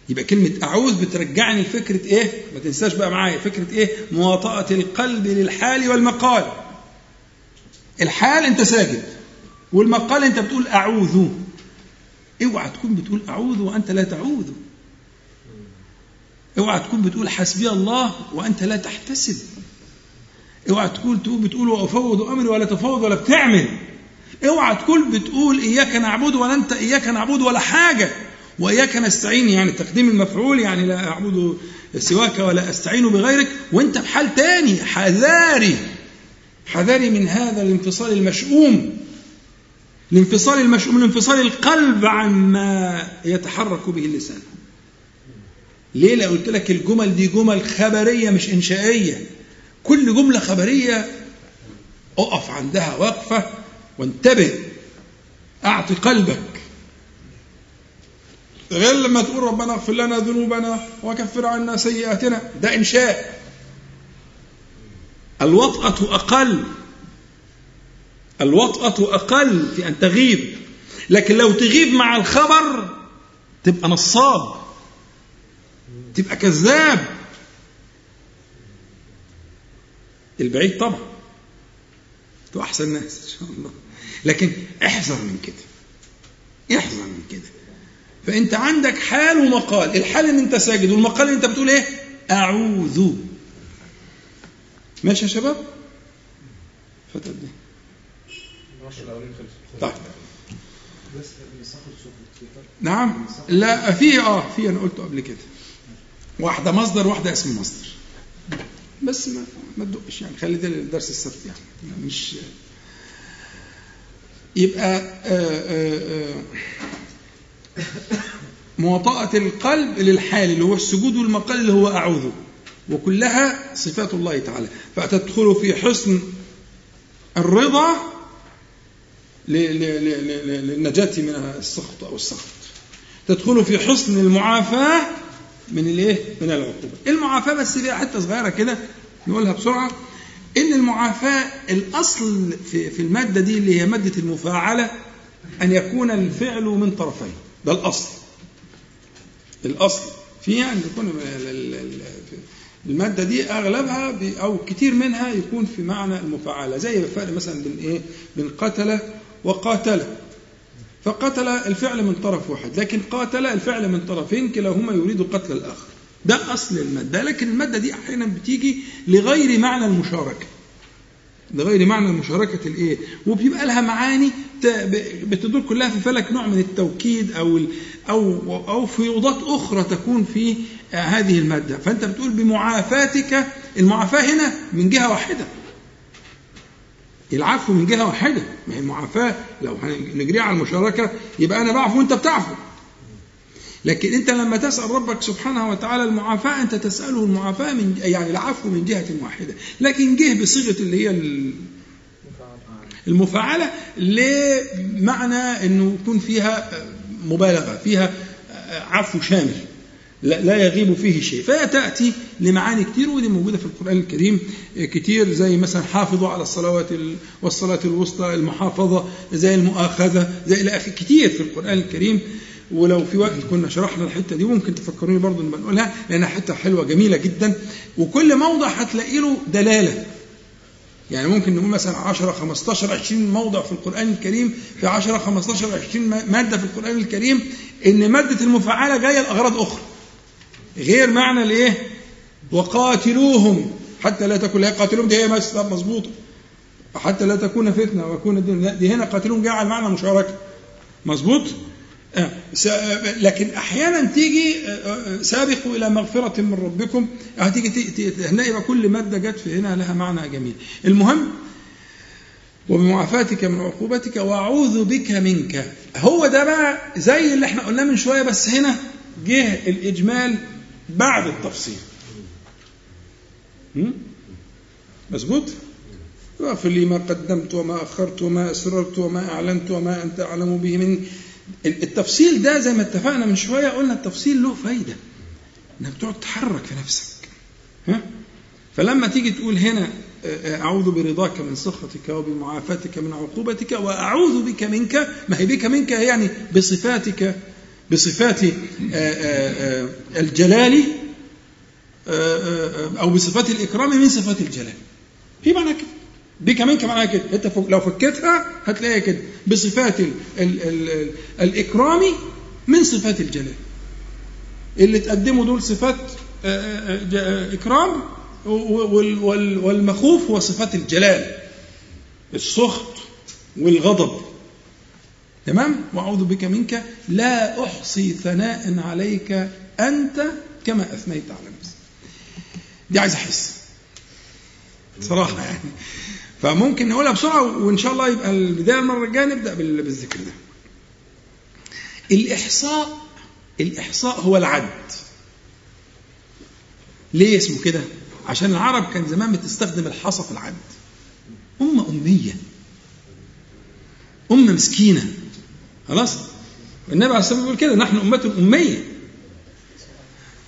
يبقى كلمة أعوذ بترجعني لفكرة إيه؟ ما تنساش بقى معايا فكرة إيه؟ مواطأة القلب للحال والمقال. الحال أنت ساجد والمقال أنت بتقول أعوذ. اوعى تكون بتقول أعوذ وأنت لا تعوذ. اوعى تكون بتقول حسبي الله وأنت لا تحتسب. اوعى تكون تقول بتقول وأفوض أمري ولا تفوض ولا بتعمل. اوعى تكون بتقول إياك نعبد ولا أنت إياك نعبد ولا حاجة. وإياك نستعين يعني تقديم المفعول يعني لا أعبد سواك ولا أستعين بغيرك. وأنت بحال تاني حذاري. حذاري من هذا الانفصال المشؤوم. الانفصال المشؤوم انفصال القلب عما يتحرك به اللسان. ليه؟ لو قلت لك الجمل دي جمل خبرية مش إنشائية. كل جملة خبرية أقف عندها وقفة وانتبه أعط قلبك. غير لما تقول ربنا اغفر لنا ذنوبنا وكفر عنا سيئاتنا ده إنشاء. الوطأة أقل. الوطأة أقل في أن تغيب. لكن لو تغيب مع الخبر تبقى نصاب تبقى كذاب. البعيد طبعا. تو أحسن ناس إن شاء الله. لكن احذر من كده. احذر من كده. فأنت عندك حال ومقال. الحال إن أنت ساجد والمقال إن أنت بتقول إيه؟ أعوذ. ماشي يا شباب؟ فتت دي طيب. نعم. لا في آه في أنا قلته قبل كده. واحدة مصدر واحدة اسم مصدر. بس ما ما تدقش يعني. خلي ده للدرس السبت يعني. مش يبقى آآ آآ مواطأة القلب للحال اللي هو السجود والمقال اللي هو أعوذ. وكلها صفات الله تعالى. فتدخل في حسن الرضا للنجاة من السخط أو السخط. تدخل في حسن المعافاة من الايه؟ من العقوبة. المعافاة بس فيها حتة صغيرة كده نقولها بسرعة إن المعافاة الأصل في في المادة دي اللي هي مادة المفاعلة أن يكون الفعل من طرفين ده الأصل. الأصل فيها أن يكون المادة دي أغلبها أو كتير منها يكون في معنى المفاعلة زي الفرق مثلا بين إيه؟ بين قتل وقاتل فقتل الفعل من طرف واحد لكن قاتل الفعل من طرفين كلاهما يريد قتل الآخر. ده أصل المادة. لكن المادة دي أحيانا بتيجي لغير معنى المشاركة. لغير معنى المشاركة الإيه؟ وبيبقى لها معاني بتدور كلها في فلك نوع من التوكيد أو أو أو فيوضات أخرى تكون في هذه المادة. فأنت بتقول بمعافاتك المعافاة هنا من جهة واحدة. العفو من جهة واحدة ما هي المعافاة لو هنجريها على المشاركة يبقى أنا بعفو وأنت بتعفو. لكن أنت لما تسأل ربك سبحانه وتعالى المعافاة أنت تسأله المعافاة من يعني العفو من جهة واحدة. لكن جه بصيغة اللي هي المفاعلة لمعنى أنه يكون فيها مبالغة فيها عفو شامل. لا يغيب فيه شيء. فهي تأتي لمعاني كتير ودي موجودة في القرآن الكريم كتير زي مثلا حافظوا على الصلوات والصلاة الوسطى المحافظة زي المؤاخذة زي إلى آخر كتير في القرآن الكريم. ولو في وقت كنا شرحنا الحتة دي ممكن تفكروني برضه نبقى نقولها لأنها حتة حلوة جميلة جدا. وكل موضع هتلاقي له دلالة. يعني ممكن نقول مثلا 10 15 20 موضع في القرآن الكريم. في 10 15 20 مادة في القرآن الكريم إن مادة المفعلة جاية لأغراض أخرى. غير معنى الايه وقاتلوهم. حتى لا تكون لا قاتلوهم دي هي مظبوطة. حتى لا تكون فتنة ويكون الدين دي هنا قاتلوهم جاء على معنى مشاركة. مظبوط؟ آه. لكن أحيانا تيجي سابقوا إلى مغفرة من ربكم. هتيجي هنلاقي كل مادة جت في هنا لها معنى جميل. المهم وبمعافاتك من عقوبتك وأعوذ بك منك. هو ده بقى زي اللي إحنا قلناه من شوية بس هنا جه الإجمال بعد التفصيل. مظبوط واغفر لي ما قدمت وما أخرت وما أسررت وما أعلنت وما أنت أعلم به من التفصيل ده زي ما اتفقنا من شوية قلنا التفصيل له فايدة. إنك تقعد تحرك في نفسك. ها؟ فلما تيجي تقول هنا أعوذ برضاك من سخطك وبمعافاتك من عقوبتك وأعوذ بك منك ما هي بك منك يعني بصفاتك بصفات الجلال أو بصفات الإكرام من صفات الجلال. في معنى كده. بك منك معناها كده. أنت لو فكيتها هتلاقيها كده. بصفات ال ال ال الإكرام من صفات الجلال. اللي تقدموا دول صفات إكرام والمخوف هو صفات الجلال. السخط والغضب. تمام؟ وأعوذ بك منك. لا أحصي ثناء عليك أنت كما أثنيت على نفسك. دي عايز أحس. صراحة يعني. فممكن نقولها بسرعة وإن شاء الله يبقى البداية المرة الجاية نبدأ بالذكر ده. الإحصاء الإحصاء هو العد. ليه اسمه كده؟ عشان العرب كان زمان بتستخدم الحصى في العد. أمة أمية. أمة مسكينة. خلاص؟ النبي عليه الصلاة والسلام بيقول كده نحن أمة أمية.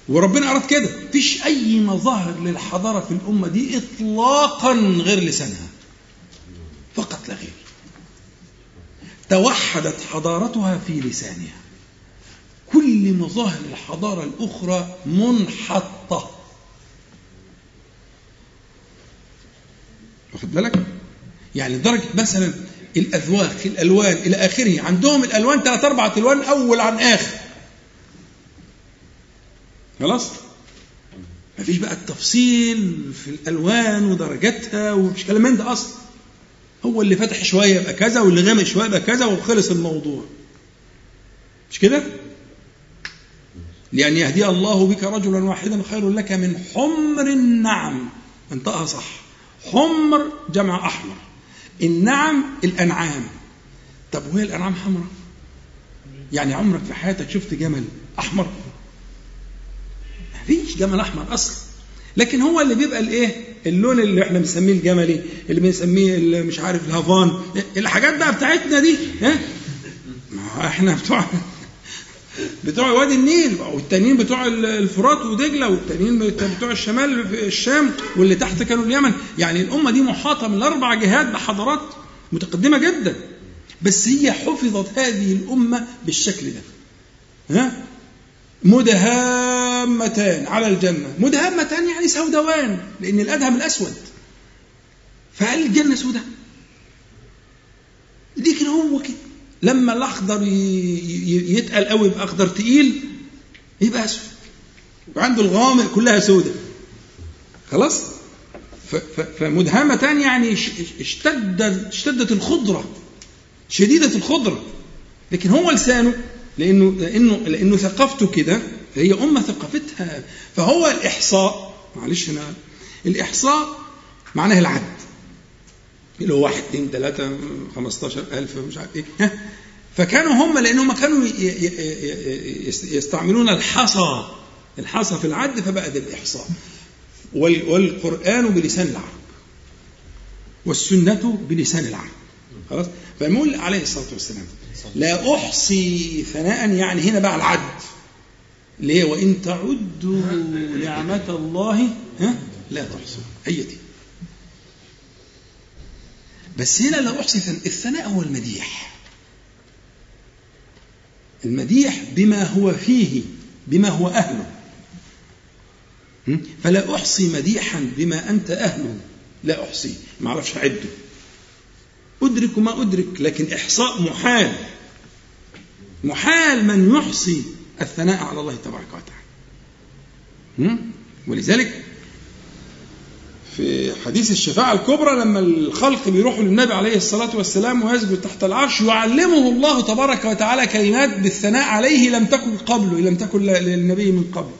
وربنا أراد كده. مفيش أي مظاهر للحضارة في الأمة دي إطلاقا غير لسانها. فقط لا غير. توحدت حضارتها في لسانها. كل مظاهر الحضارة الأخرى منحطة. واخد بالك؟ يعني درجة مثلا الأذواق الألوان إلى آخره. عندهم الألوان ثلاث أربع ألوان أول عن آخر. خلاص؟ مفيش بقى التفصيل في الألوان ودرجاتها ومش كلام من ده أصلا هو اللي فتح شوية يبقى كذا واللي غامق شوية يبقى كذا وخلص الموضوع. مش كده؟ لأن يهدي الله بك رجلا واحدا خير لك من حمر النعم. انطقها صح. حمر جمع أحمر. النعم الأنعام. طب وهي الأنعام حمراء؟ يعني عمرك في حياتك شفت جمل أحمر؟ مفيش جمل أحمر أصلا. لكن هو اللي بيبقى الإيه؟ اللون اللي إحنا بنسميه الجملي اللي بنسميه مش عارف الهافان الحاجات بقى بتاعتنا دي ها؟ ما إحنا بتوع بتوع وادي النيل والتانيين بتوع الفرات ودجلة والتانيين بتوع الشمال الشام واللي تحت كانوا اليمن. يعني الأمة دي محاطة من الاربع جهات بحضارات متقدمة جدا. بس هي حفظت هذه الأمة بالشكل ده. ها؟ مدهامتان على الجنة. مدهامتان يعني سوداوان لأن الأدهم الأسود. فهل الجنة سوداء؟ لكن هو كده. لما الأخضر يتقل قوي يبقى اخضر تقيل يبقى اسود وعنده الغوامق كلها سودة. خلاص؟ ف- ف- فمدهمتان يعني اشتد اشتدت الخضرة شديدة الخضرة. لكن هو لسانه لأنه لأنه لأنه ثقافته كده هي أمة ثقافتها. فهو الإحصاء معلش أنا الإحصاء معناه العد اللي هو واحد اثنين ثلاثة خمستاشر ألف مش عارف ها؟ فكانوا هم لأنهم كانوا يستعملون الحصى الحصى في العد فبقى ده الإحصاء وال- والقرآن بلسان العرب والسنة بلسان العرب. خلاص؟ فنقول عليه الصلاة والسلام لا أحصي ثناء يعني هنا بقى العد ليه وإن تعدوا نعمة الله ها؟ لا تحصوا هي دي بس هنا لا أحصي ثناء الثناء هو المديح المديح بما هو فيه بما هو أهله? فلا أحصي مديحا بما أنت أهله. لا أحصي ما أعرفش أعده أدرك ما أدرك لكن إحصاء محال. محال من يحصي الثناء على الله تبارك وتعالى? ولذلك في حديث الشفاعة الكبرى لما الخلق بيروحوا للنبي عليه الصلاة والسلام ويسجد تحت العرش يعلمه الله تبارك وتعالى كلمات بالثناء عليه لم تكن قبله لم تكن للنبي من قبل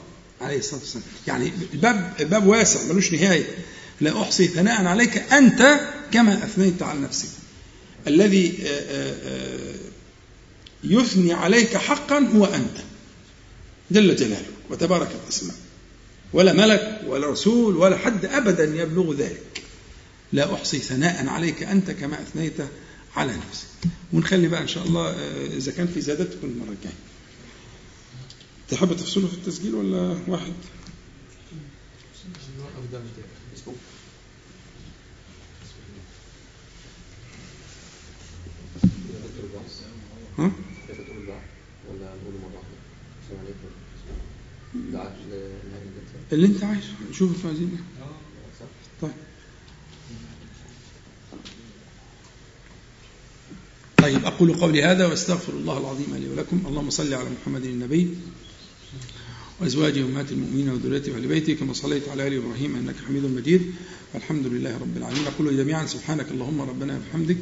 عليه الصلاة والسلام. يعني الباب باب واسع ملوش نهاية. لا أحصي ثناء عليك أنت كما أثنيت على نفسك الذي يثني عليك حقا هو أنت. جل جلاله. وتبارك الأسماء. ولا ملك ولا رسول ولا حد أبدا يبلغ ذلك. لا أحصي ثناء عليك أنت كما أثنيت على نفسك. ونخلي بقى إن شاء الله إذا كان في زيادات تكون المرة الجاية تحب تفصله في التسجيل ولا واحد؟ ها؟ اللي انت عايزه. شوف أنتوا عايزين إيه طيب. طيب أقول قولي هذا وأستغفر الله العظيم لي ولكم. اللهم صل على محمد النبي وأزواجه أمهات المؤمنين وذريته وأهل بيته كما صليت على آل إبراهيم إنك حميد مجيد. والحمد لله رب العالمين. أقول جميعا سبحانك اللهم ربنا وبحمدك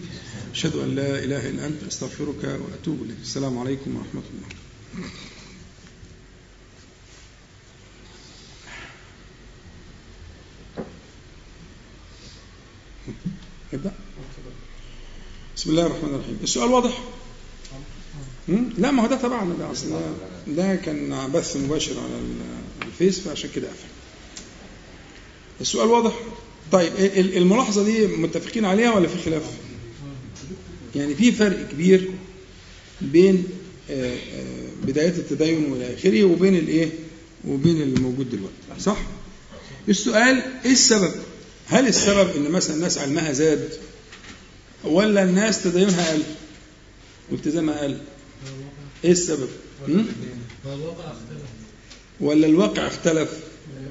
أشهد أن لا إله إلا أنت أستغفرك وأتوب إليك. السلام عليكم ورحمة الله. ابدأ بسم الله الرحمن الرحيم. السؤال واضح؟ لا ما هو ده تبعنا ده أصلا ده كان بث مباشر على الفيس فعشان كده قفل. السؤال واضح؟ طيب الملاحظة دي متفقين عليها ولا في خلاف؟ يعني في فرق كبير بين بدايات التدين وإلى آخره وبين الإيه؟ وبين اللي موجود دلوقتي صح؟ السؤال إيه السبب؟ هل السبب إن مثلا الناس علمها زاد؟ ولا الناس تدينها قل؟ والتزامها قل. إيه السبب؟ ولا الواقع اختلف؟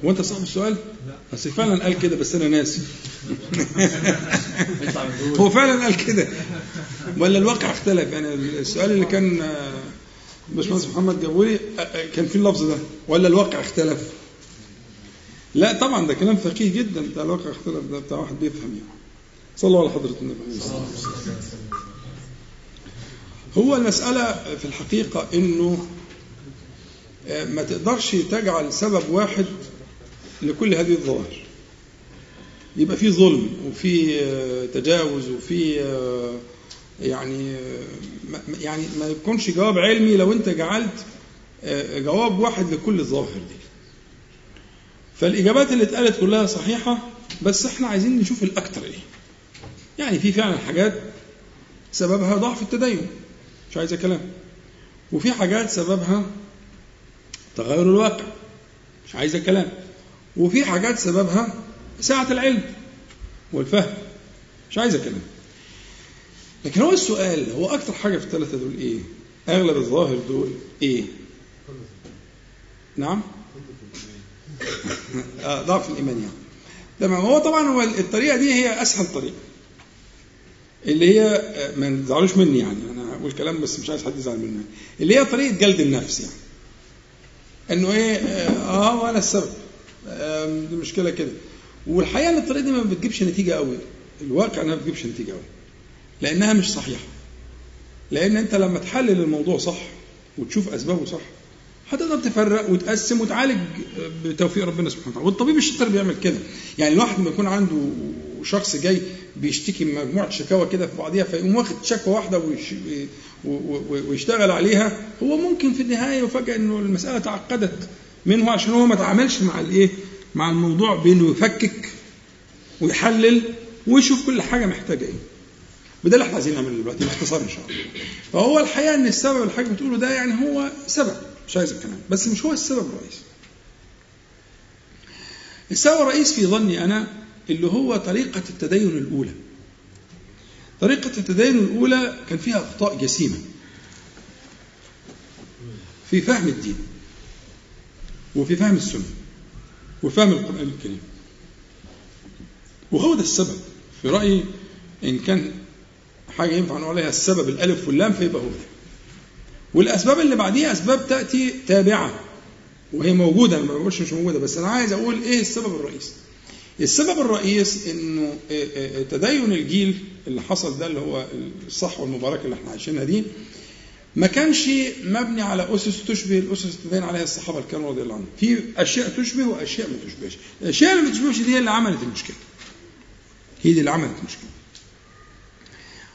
وأنت صاحب السؤال؟ بس فعلا قال كده بس أنا ناسي. هو فعلا قال كده. ولا الواقع اختلف؟ يعني السؤال اللي كان باشمهندس محمد جابوا لي كان في اللفظ ده. ولا الواقع اختلف؟ لا طبعا ده كلام فقيه جدا. بتاع الواقع اختلف ده بتاع واحد بيفهم يعني. الله على حضرة النبي. عليه الصلاة والسلام هو المسألة في الحقيقة إنه ما تقدرش تجعل سبب واحد لكل هذه الظواهر. يبقى في ظلم وفي تجاوز وفي يعني يعني ما يكونش جواب علمي لو أنت جعلت جواب واحد لكل الظواهر دي. فالإجابات اللي اتقالت كلها صحيحة بس إحنا عايزين نشوف الأكتر إيه. يعني في فعلا حاجات سببها ضعف التدين. مش عايزة كلام وفي حاجات سببها تغير الواقع. مش عايزة كلام وفي حاجات سببها سعة العلم والفهم. مش عايزة كلام لكن هو السؤال هو أكتر حاجة في الثلاثة دول إيه؟ أغلب الظواهر دول إيه؟ نعم؟ ضعف الإيمان يعني. تمام. هو طبعا هو الطريقة دي هي أسهل طريقة. اللي هي ما تزعلوش مني يعني. أنا أقول كلام بس مش عايز حد يزعل مني. اللي هي طريقة جلد النفس يعني. إنه إيه آه آه، وأنا السبب. آه دي مشكلة كده. والحقيقة إن الطريقة دي ما بتجيبش نتيجة قوي. الواقع إنها ما بتجيبش نتيجة قوي. لأنها مش صحيحة. لأن أنت لما تحلل الموضوع صح وتشوف أسبابه صح هتقدر تفرق وتقسم وتعالج بتوفيق ربنا سبحانه وتعالى. والطبيب الشاطر بيعمل كده. يعني الواحد لما يكون عنده شخص جاي بيشتكي من مجموعة شكاوى كده في بعضيها فيقوم واخد شكوى واحدة ويشتغل عليها هو ممكن في النهاية يفاجئ إنه المسألة تعقدت منه عشان هو ما تعاملش مع الايه مع الموضوع بإنه يفكك ويحلل ويشوف كل حاجة محتاجة إيه. وده اللي إحنا عايزين نعمله دلوقتي باختصار إن شاء الله. فهو الحقيقة إن السبب اللي حضرتك بتقوله ده يعني هو سبب. مش عايز الكلام بس مش هو السبب الرئيسي. السبب الرئيسي في ظني أنا اللي هو طريقة التدين الأولى. طريقة التدين الأولى كان فيها أخطاء جسيمة. في فهم الدين. وفي فهم السنة. وفهم القرآن الكريم. وهو ده السبب في رأيي إن كان حاجة ينفع نقول عليها السبب الألف واللام فيبقى هو ده. والأسباب اللي بعديها أسباب تأتي تابعة وهي موجودة أنا ما بقولش مش موجودة بس أنا عايز أقول إيه السبب الرئيسي. السبب الرئيس إنه آه، آه، تدين الجيل اللي حصل ده اللي هو الصحوة المباركة اللي إحنا عايشينها دي ما كانش مبني على أسس تشبه الأسس اللي تدين عليها الصحابة الكرام رضي الله عنهم. في أشياء تشبه وأشياء ما تشبهش. الأشياء اللي ما تشبهش دي هي اللي عملت المشكلة. هي دي اللي عملت المشكلة.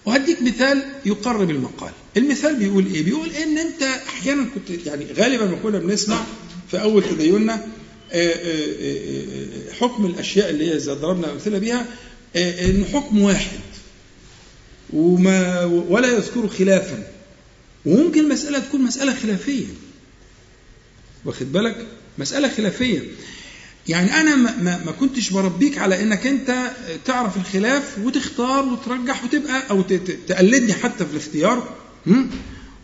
وهديك مثال يقرب المقال المثال بيقول إيه؟ بيقول إن أنت أحيانا كنت يعني غالبا ما كنا بنسمع في أول تديننا آه، آه، آه، حكم الأشياء اللي هي زي ضربنا أمثلة بيها آه، إن حكم واحد وما ولا يذكر خلافا. وممكن مسألة تكون مسألة خلافية. واخد بالك؟ مسألة خلافية. يعني أنا ما, ما, كنتش بربيك على إنك أنت تعرف الخلاف وتختار وترجح وتبقى أو تقلدني حتى في الاختيار?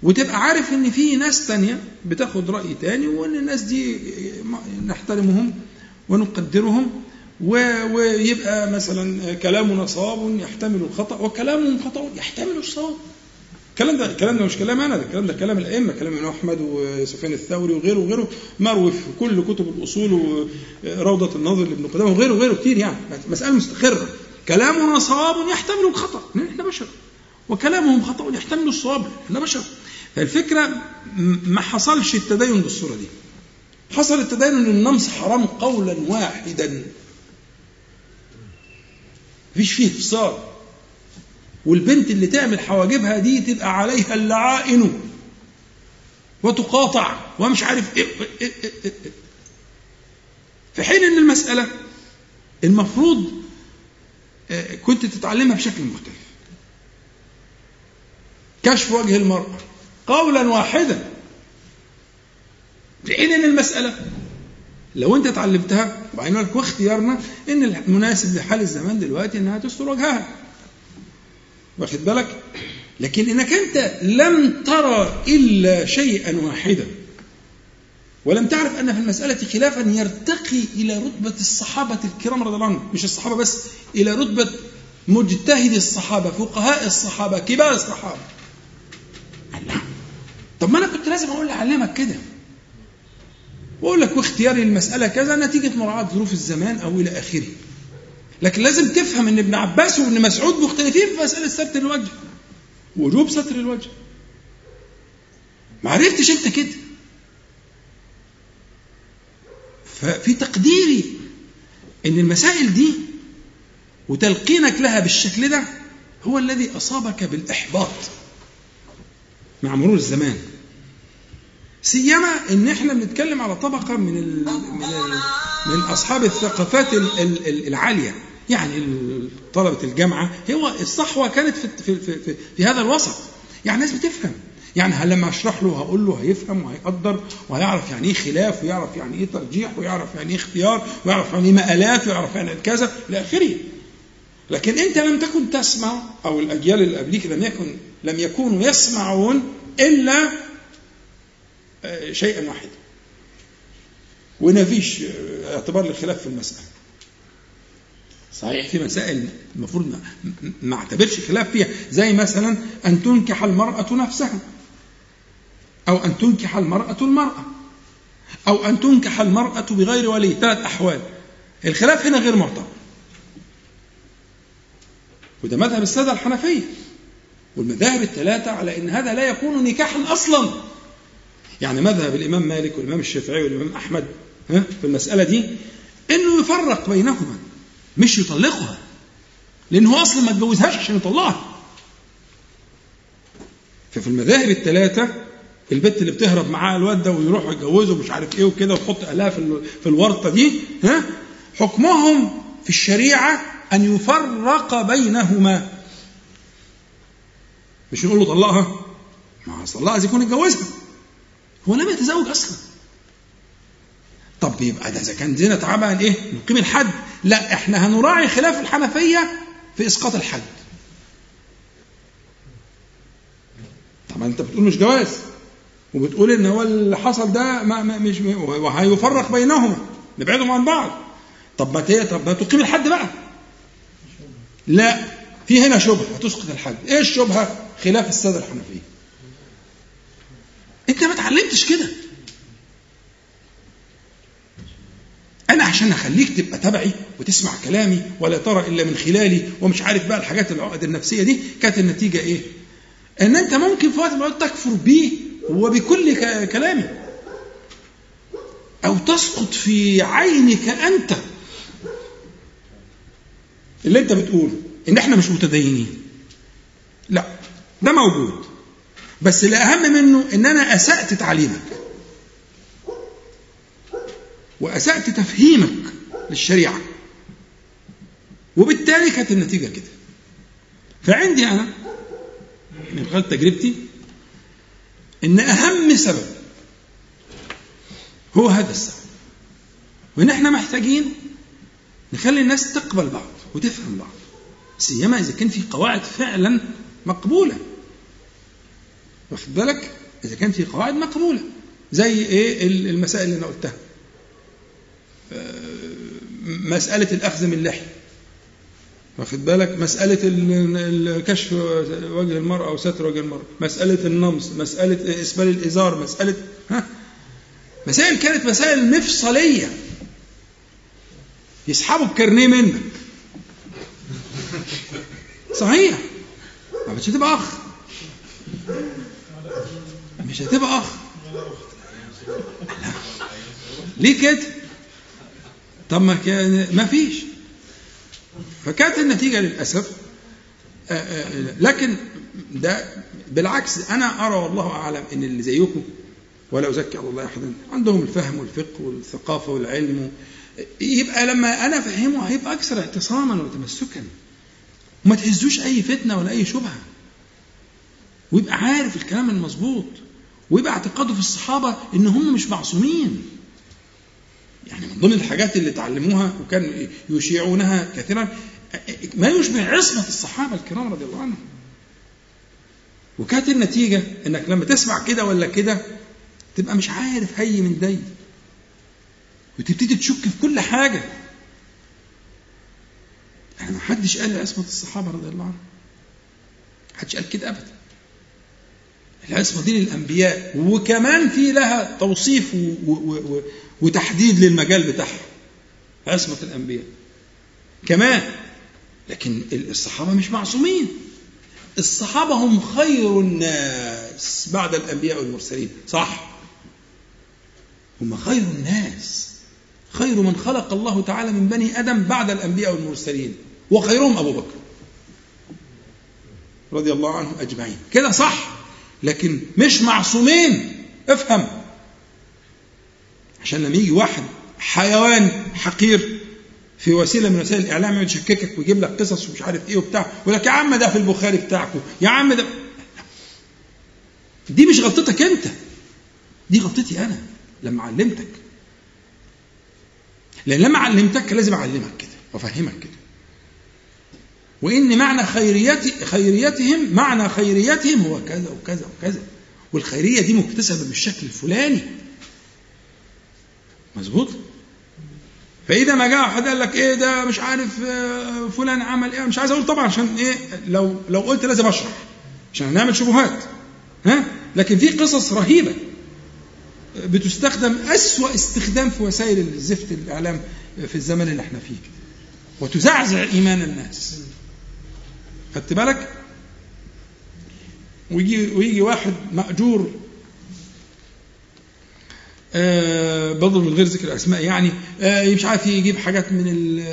وتبقى عارف إن في ناس تانية بتاخد رأي تاني وإن الناس دي نحترمهم ونقدرهم ويبقى مثلا كلامنا صواب يحتمل الخطأ وكلامهم خطأ يحتمل الصواب. الكلام ده الكلام ده مش كلام أنا ده الكلام ده كلام الأئمة كلام الامام أحمد وسفيان الثوري وغيره وغيره مروي في كل كتب الأصول وروضة الناظر لابن قدامه وغيره وغيره كتير يعني. مسألة مستقرة. كلامنا صواب يحتمل الخطأ. إحنا بشر. وكلامهم خطأ يحتمل الصواب إحنا بشر فالفكرة م- ما حصلش التدين بالصورة دي. حصل التدين إن النمس حرام قولا واحدا. مفيش فيه فصال والبنت اللي تعمل حواجبها دي تبقى عليها اللعائن وتقاطع ومش عارف إيه, إيه, إيه, إيه, إيه. في حين إن المسألة المفروض آه، كنت تتعلمها بشكل مختلف. كشف وجه المرأة. قولا واحدا. حين إن المسألة لو أنت اتعلمتها وبعدين لك واختيارنا إن المناسب لحال الزمان دلوقتي إنها تستر وجهها. واخد بالك؟ لكن إنك أنت لم ترى إلا شيئا واحدا. ولم تعرف أن في المسألة خلافا يرتقي إلى رتبة الصحابة الكرام رضي الله عنهم. مش الصحابة بس إلى رتبة مجتهد الصحابة فقهاء الصحابة كبار الصحابة. الله طب ما أنا كنت لازم أقول لاعلمك كده. وأقول لك واختياري المساله كذا نتيجة مراعاة ظروف الزمان أو إلى آخره. لكن لازم تفهم إن ابن عباس وابن مسعود مختلفين في مسألة ستر الوجه. وجوب ستر الوجه. ما عرفتش أنت كده. ففي تقديري إن المسائل دي وتلقينك لها بالشكل ده هو الذي أصابك بالإحباط. مع مرور الزمان. سيما إن إحنا بنتكلم على طبقة من ال من ال من أصحاب الثقافات ال- ال- ال- العالية. يعني طلبة الجامعة. هو الصحوة كانت في في في, في, في هذا الوسط. يعني الناس بتفهم. يعني لما أشرح له هقول له هيفهم وهيقدر وهيعرف يعني إيه خلاف ويعرف يعني إيه ترجيح ويعرف يعني إيه اختيار ويعرف يعني إيه مآلات ويعرف يعني إيه كذا إلى آخره. لكن أنت لم تكن تسمع أو الأجيال اللي قبليك لم يكن لم يكونوا يسمعون إلا آه، شيئا واحدا. وما فيش آه، اعتبار للخلاف في المسألة. صحيح. في مسائل المفروض ما, ما اعتبرش خلاف فيها. زي مثلا أن تنكح المرأة نفسها أو أن تنكح المرأة المرأة أو أن تنكح المرأة بغير ولي ثلاث أحوال. الخلاف هنا غير معتبر. وده مذهب السادة الحنفية. والمذاهب الثلاثة على أن هذا لا يكون نكاحا أصلا. يعني مذهب الإمام مالك والإمام الشافعي والإمام أحمد في المسألة دي إنه يفرق بينهما مش يطلقها لأنه أصلا ما اتجوزهاش عشان يطلقها. ففي المذاهب الثلاثة البت اللي بتهرب معاها الواد ده ويروحوا يتجوزوا مش عارف إيه وكده وتحط أهلها في في الورطة دي ها حكمهم في الشريعة أن يفرق بينهما. مش نقول له طلقها؟ ما طلقها عايز يكون اتجوزها. هو لم يتزوج أصلا. طب يبقى ده إذا كان زنا تعبان إيه نقيم الحد. لا إحنا هنراعي خلاف الحنفية في إسقاط الحد. طبعا أنت بتقول مش جواز وبتقول إن هو اللي حصل ده ما ما مش وهيفرق بينهما نبعدهم عن بعض. طب ما طب ما تقيم الحد بقى. لا. في هنا شبهة هتسقط الحد إيه الشبهة؟ خلاف السادة الحنفية. أنت ما اتعلمتش كده. أنا عشان أخليك تبقى تبعي وتسمع كلامي ولا ترى إلا من خلالي ومش عارف بقى الحاجات العقد النفسية دي كانت النتيجة إيه؟ إن أنت ممكن في وقت الأوقات تكفر بيه وبكل كلامه أو تسقط في عينك أنت اللي أنت بتقوله. إن إحنا مش متدينين. لا ده موجود. بس الأهم منه إن أنا أسأت تعليمك. وأسأت تفهيمك للشريعة. وبالتالي كانت النتيجة كده. فعندي أنا من خلال تجربتي إن أهم سبب هو هذا السبب. وإن إحنا محتاجين نخلي الناس تقبل بعض وتفهم بعض. سيما إذا كان في قواعد فعلا مقبولة. واخد بالك؟ إذا كان في قواعد مقبولة. زي إيه؟ المسائل اللي أنا قلتها. مسألة الأخذ من اللحية. واخد بالك؟ مسألة كشف وجه المرأة أو ستر وجه المرأة. مسألة النمص مسألة إسبال الإزار مسألة ها؟ مسائل كانت مسائل مفصلية. يسحبوا الكارنيه منك. صحيح. مش هتبقى أخ. مش هتبقى أخ. ليه كده؟ طب ما كان ما فيش. فكانت النتيجة للأسف لكن ده بالعكس أنا أرى والله أعلم أن اللي زيكم ولا أزكي على الله أحدا عندهم الفهم والفقه والثقافة والعلم يبقى لما أنا أفهمه هيبقى أكثر اعتصاما وتمسكا. وما تهزوش أي فتنة ولا أي شبهة. ويبقى عارف الكلام المظبوط. ويبقى اعتقاده في الصحابة إن هم مش معصومين. يعني من ضمن الحاجات اللي تعلموها وكان يشيعونها كثيرا ما يشبه عصمة الصحابة الكرام رضي الله عنهم. وكانت النتيجة إنك لما تسمع كده ولا كده تبقى مش عارف هي من دي. وتبتدي تشك في كل حاجة. يعني ما حدش قال عصمة الصحابة رضي الله عنهم. حدش قال كده أبدا. العصمة دي للأنبياء وكمان في لها توصيف و و و وتحديد للمجال بتاعها. عصمة الأنبياء. كمان لكن الصحابة مش معصومين. الصحابة هم خير الناس بعد الأنبياء والمرسلين. صح؟ هم خير الناس. خير من خلق الله تعالى من بني آدم بعد الأنبياء والمرسلين. وخيرهم أبو بكر رضي الله عنهم أجمعين. كده صح. لكن مش معصومين. افهم. عشان لما يجي واحد حيوان حقير في وسيلة من وسائل الإعلام يشككك ويجيب لك قصص ومش عارف إيه وبتاع ويقول لك يا عم ده في البخاري بتاعكم يا عم ده دي مش غلطتك أنت. دي غلطتي أنا. لما علمتك. لأن لما علمتك لازم أعلمك كده وأفهمك كده. وإن معنى خيريتي خيريتهم معنى خيريتهم هو كذا وكذا وكذا. والخيرية دي مكتسبة بالشكل الفلاني. مظبوط؟ فإذا ما جاء حد قال لك إيه ده مش عارف آه، فلان عمل إيه؟ مش عايز أقول طبعا عشان إيه لو لو قلت لازم أشرح. عشان نعمل شبهات. ها؟ لكن في قصص رهيبة. بتستخدم أسوأ استخدام في وسائل الزفت الإعلام في الزمن اللي إحنا فيه وتزعزع إيمان الناس. خدت بالك؟ ويجي ويجي واحد مأجور آه برضه من غير ذكر اسماء يعني آه مش عارف يجيب حاجات من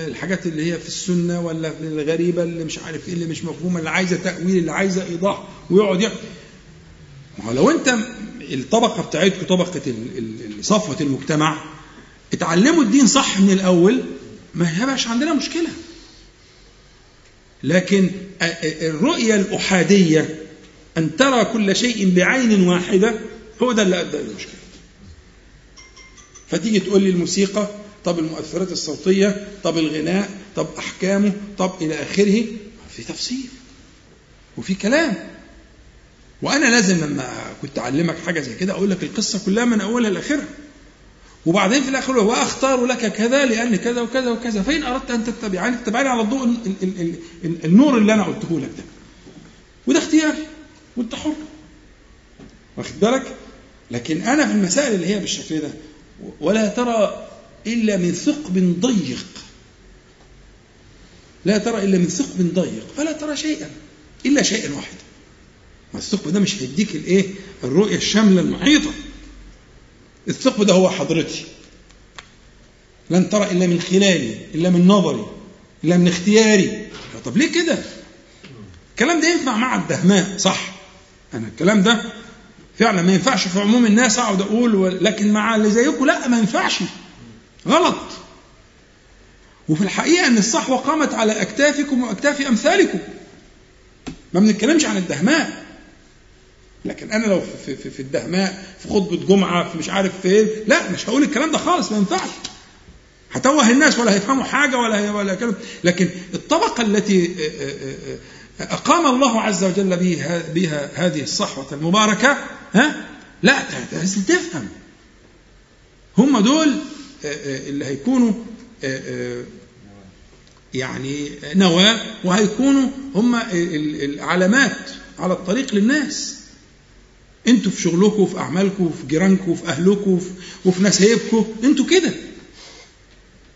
الحاجات اللي هي في السنة ولا في الغريبة اللي مش عارف إيه اللي مش مفهومة اللي عايزة تأويل اللي عايزة إيضاح ويقعد ما هو لو أنت الطبقة بتاعتكم طبقة صفوة المجتمع اتعلموا الدين صح من الأول ما يبقاش عندنا مشكلة. لكن الرؤيه الأحادية أن ترى كل شيء بعين واحدة هو ده اللي أدى إلى المشكلة. فتيجي تقول لي الموسيقى طب المؤثرات الصوتية طب الغناء طب أحكامه طب إلى آخره في تفصيل وفي كلام. وأنا لازم لما كنت أعلمك حاجة زي كده أقول لك القصة كلها من أولها لآخرها. وبعدين في الآخر واختار لك كذا لأن كذا وكذا وكذا. فإن أردت أن تتبعني تتبعني على الضوء النور اللي أنا قلته لك ده. وده اختياري وأنت حر. واخد بالك؟ لكن أنا في المسائل اللي هي بالشكل ده ولا ترى إلا من ثقب ضيق. لا ترى إلا من ثقب ضيق فلا ترى شيئا إلا شيئا واحدا الثقب ده مش هيديك الإيه؟ الرؤية الشاملة المحيطة. الثقب ده هو حضرتي. لن ترى إلا من خلالي إلا من نظري إلا من اختياري. طب ليه كده؟ الكلام ده ينفع مع الدهماء صح. أنا الكلام ده فعلا ما ينفعش في عموم الناس أقعد أقول لكن مع اللي زيكم لا ما ينفعش. غلط. وفي الحقيقة إن الصحوة قامت على أكتافكم وأكتاف أمثالكم. ما بنتكلمش عن الدهماء لكن أنا لو في, في, في الدهماء في خطبة جمعة في مش عارف فين لا مش هقول الكلام ده خالص ما ينفعش. هتوه الناس ولا هيفهموا حاجة ولا ولا كلام. لكن الطبقة التي أقام الله عز وجل بها بها هذه الصحوة المباركة ها؟ لا لازم تفهم. هم دول اللي هيكونوا يعني نواة وهيكونوا هم العلامات على الطريق للناس. أنتوا في شغلكم وفي اعمالكم وفي جيرانكم وفي اهلكم وفي, نسايبكم أنتوا كده.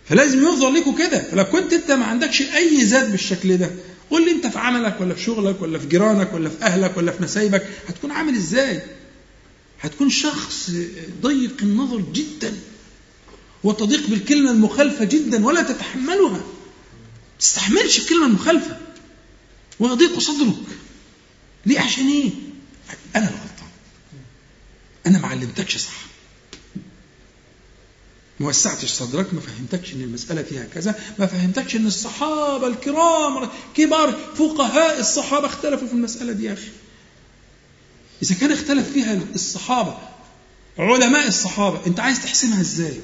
فلازم ينظر لكم كده. فلو كنت انت ما عندكش أي ذات بالشكل ده قول لي انت في عملك ولا في شغلك ولا في جيرانك ولا في أهلك ولا في نسايبك هتكون عامل إزاي؟ هتكون شخص ضيق النظر جدا وتضيق بالكلمة المخالفة جدا ولا تتحملها. تستحملش الكلمة المخالفة ويضيق صدرك. ليه؟ عشان إيه؟ أنا أنا ما علمتكش صح. ما وسعتش صدرك ما فهمتكش إن المسألة فيها كذا ما فهمتكش إن الصحابة الكرام كبار فقهاء الصحابة اختلفوا في المسألة دي يا أخي. إذا كان اختلف فيها الصحابة علماء الصحابة أنت عايز تحسمها إزاي؟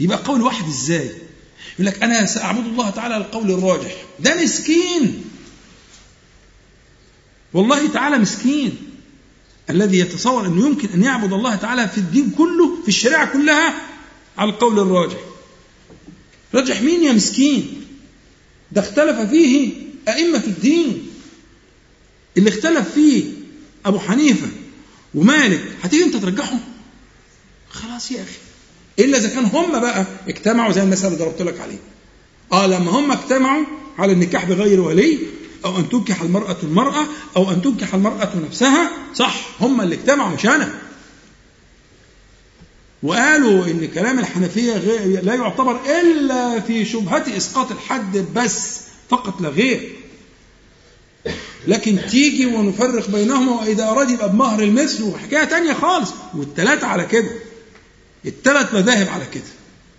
يبقى قول واحد إزاي؟ يقول لك أنا سأعبد الله تعالى القول الراجح. ده مسكين. والله تعالى مسكين. الذي يتصور أنه يمكن أن يعبد الله تعالى في الدين كله في الشريعة كلها على القول الراجح. رجح مين يا مسكين؟ ده اختلف فيه أئمة الدين. اللي اختلف فيه أبو حنيفة ومالك هتيجي أنت ترجحهم؟ خلاص يا أخي. إلا إذا كان هم بقى اجتمعوا زي المثال اللي ضربت لك عليه آه لما هم اجتمعوا على النكاح بغير ولي أو أن تنكح المرأة المرأة أو أن تنكح المرأة نفسها صح. هم اللي اجتمعوا مش أنا وقالوا إن كلام الحنفية لا يعتبر إلا في شبهة إسقاط الحد بس فقط لا غير. لكن تيجي ونفرق بينهما وإذا أراد يبقى بمهر المثل وحكاية تانية خالص والتلاتة على كده. التلات مذاهب على كده.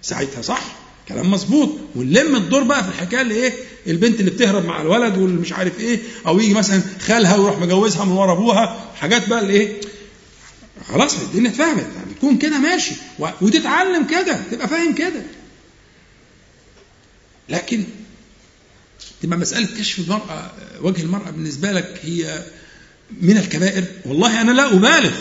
ساعتها صح. كلام مظبوط. ونلم الدور بقى في الحكاية اللي إيه البنت اللي بتهرب مع الولد واللي مش عارف إيه أو يجي مثلا خالها ويروح مجوزها من ورا أبوها. حاجات بقى اللي إيه خلاص الدنيا اتفهمت. بتكون كده ماشي. وتتعلم كده. تبقى فاهم كده. لكن تبقى مسألة كشف المرأة وجه المرأة بالنسبة لك هي من الكبائر. والله أنا لا أبالغ.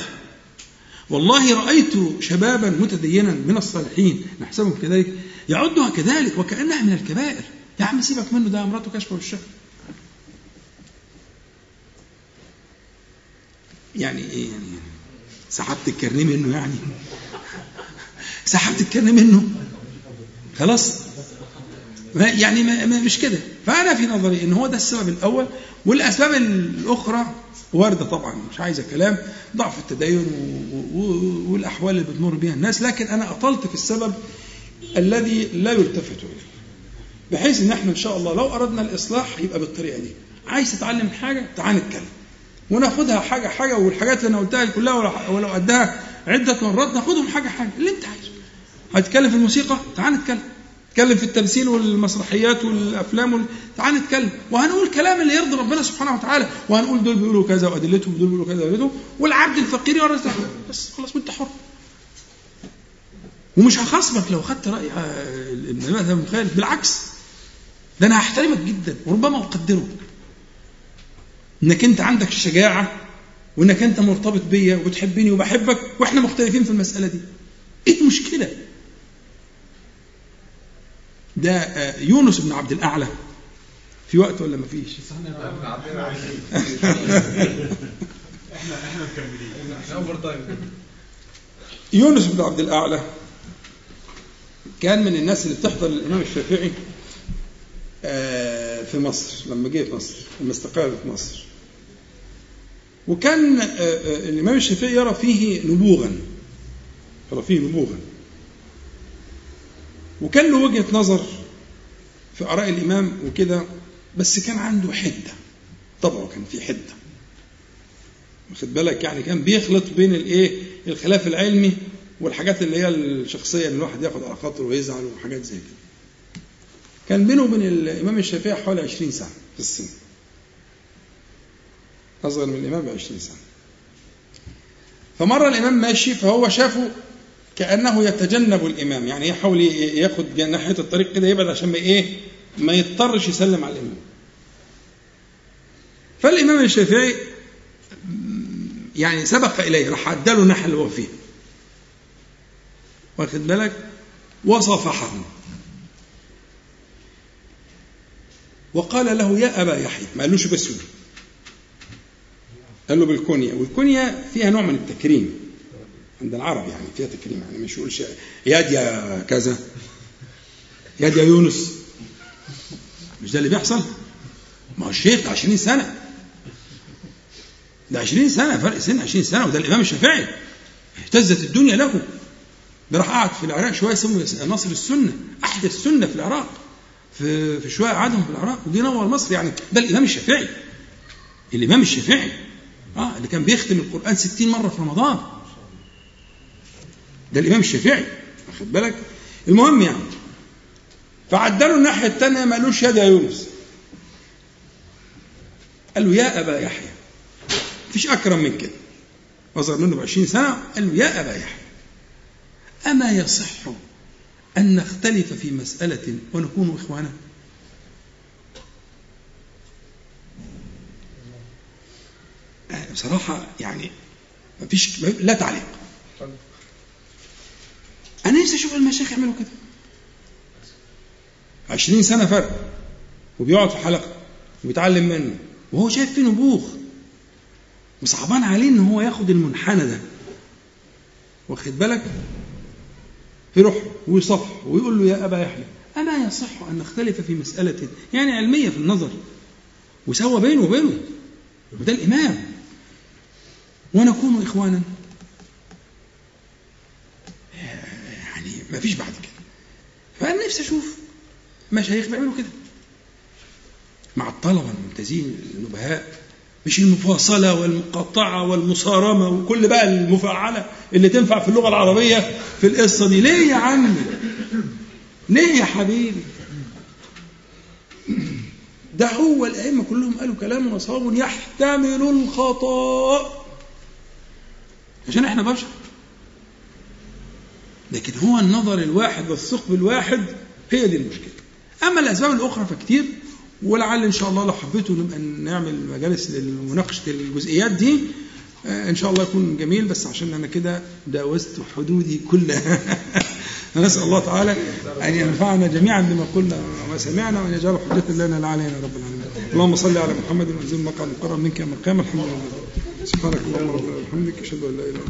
والله رأيت شبابا متدينا من الصالحين. نحسبهم كذلك. يعدها كذلك وكأنها من الكبائر. يا عم سيبك منه ده امراته كشفه والشهر يعني إيه؟ يعني سحبت الكرنيه منه يعني. سحبت الكرنيه منه. خلاص. ما يعني ما مش كده. فأنا في نظري إن هو ده السبب الأول. والأسباب الأخرى واردة طبعا مش عايزة كلام ضعف التدين والأحوال اللي بتمر بها الناس. لكن أنا أطلت في السبب الذي لا يلتفت إليه. بحيث إن إحنا إن شاء الله لو أردنا الإصلاح يبقى بالطريقة دي. عايز تتعلم حاجة؟ تعال نتكلم. وناخدها حاجة حاجة والحاجات اللي أنا قلتها كلها ولو- قدها عدة مرات ناخدهم حاجة حاجة اللي أنت عايزه. هتتكلم في الموسيقى؟ تعال نتكلم. نتكلم في التمثيل والمسرحيات والأفلام وال... تعال نتكلم. وهنقول كلام اللي يرضي ربنا سبحانه وتعالى. وهنقول دول بيقولوا كذا وأدلتهم ودول بيقولوا كذا وأدلتهم. والعبد الفقير يورث بس خلاص وانت حر. ومش هخاصمك لو خدت رأي آه، المذهب المخالف. بالعكس ده أنا هحترمك جدا وربما اقدرك إنك أنت عندك الشجاعة وإنك أنت مرتبط بيا وبتحبني وبحبك وإحنا مختلفين في المسألة دي. إيه المشكلة؟ ده آه، يونس بن عبد الأعلى. في وقت ولا مفيش إحنا overtime يونس بن عبد الأعلى. كان من الناس اللي بتحضر الإمام الشافعي آه، في مصر لما جه في مصر لما استقر في مصر. وكان آه، آه، الإمام الشافعي يرى فيه نبوغا يرى فيه نبوغا. وكان له وجهة نظر في آراء الإمام وكده بس كان عنده حدة طبعه كان في حدة. واخد بالك؟ يعني كان بيخلط بين الإيه؟ الخلاف العلمي والحاجات اللي هي الشخصية إن الواحد ياخد على خاطره ويزعل وحاجات زي كده. كان بينه وبين الإمام الشافعي حوالي 20 سنه في السن. أصغر من الإمام ب 20 سنه فمرة الإمام ماشي فهو شافه كأنه يتجنب الإمام. يعني يحاول ياخد ناحية الطريق كده يبعد عشان ما إيه؟ ما يضطرش يسلم على الإمام. فالإمام الشافعي يعني سبق إليه راح عدله الناحية اللي هو فيها واخد بالك؟ وصافحه وقال له يا أبا يحيى. ما قالوش باسمه قال له بالكنية والكنية فيها نوع من التكريم. عند العرب يعني فيها تكريم. يعني مش يقولش ياد يا كذا. ياد يا يونس. مش ده اللي بيحصل؟ ما هو الشيخ ده 20 سنة. ده 20 سنة فرق سن 20 سنة وده الإمام الشافعي. اهتزت الدنيا له. ده راح قعد في العراق شوية اسمه ناصر السنة أحدث السنة في العراق في في شوية قعدهم في العراق وجي نور مصر يعني ده الإمام الشافعي الإمام الشافعي آه اللي كان بيختم القرآن 60 مرة في رمضان. ده الإمام الشافعي واخد بالك؟ المهم يعني فعدلوا الناحية الثانية ما قالوش يا يونس. قال له يا أبا يحيى مفيش أكرم من كده. أصغر منه ب 20 سنة قال له يا أبا يحيى. أما يصح أن نختلف في مسألة ونكون إخوانا؟ بصراحة يعني مفيش لا تعليق. أنا نفسي أشوف المشايخ يعملوا كده. عشرين سنة فرق. وبيقعد في حلقة وبيتعلم منه وهو شايف فيه نبوغ. وصعبان عليه إن هو ياخد المنحنى ده. واخد بالك؟ يروح ويصفح ويقول له يا أبا يحيى اما يصح أن نختلف في مسألة يعني علمية في النظر؟ وسوى بينه وبينه وده الإمام. ونكون إخوانا. يعني ما فيش بعد كده. فأنا نفسي أشوف مشايخ بيعملوا كده. مع الطلبة الممتازين النبهاء. مش المفاصلة والمقاطعة والمصارمة وكل بقى المفعلة اللي تنفع في اللغة العربية في القصة دي. ليه يا عم؟ ليه يا حبيبي؟ ده هو الأئمة كلهم قالوا كلام وصواب يحتمل الخطأ. عشان إحنا بشر. لكن هو النظر الواحد والثقب الواحد هي دي المشكلة. أما الأسباب الأخرى فكتير. ولعل إن شاء الله لو حبيتوا نبقى نعمل مجالس لمناقشه الجزئيات دي آه، إن شاء الله يكون جميل بس عشان أنا كده جاوزت حدودي كلها. نسال الله تعالى أن ينفعنا جميعا بما قلنا وما سمعنا وأن يجعل حجة لنا لا علينا رب العالمين. اللهم صل على محمد وأنزل مقام مقرب منك يوم القيامة. الحمد لله. سبحانك اللهم ربنا وبحمدك أشهد أن لا إله إلا أنت.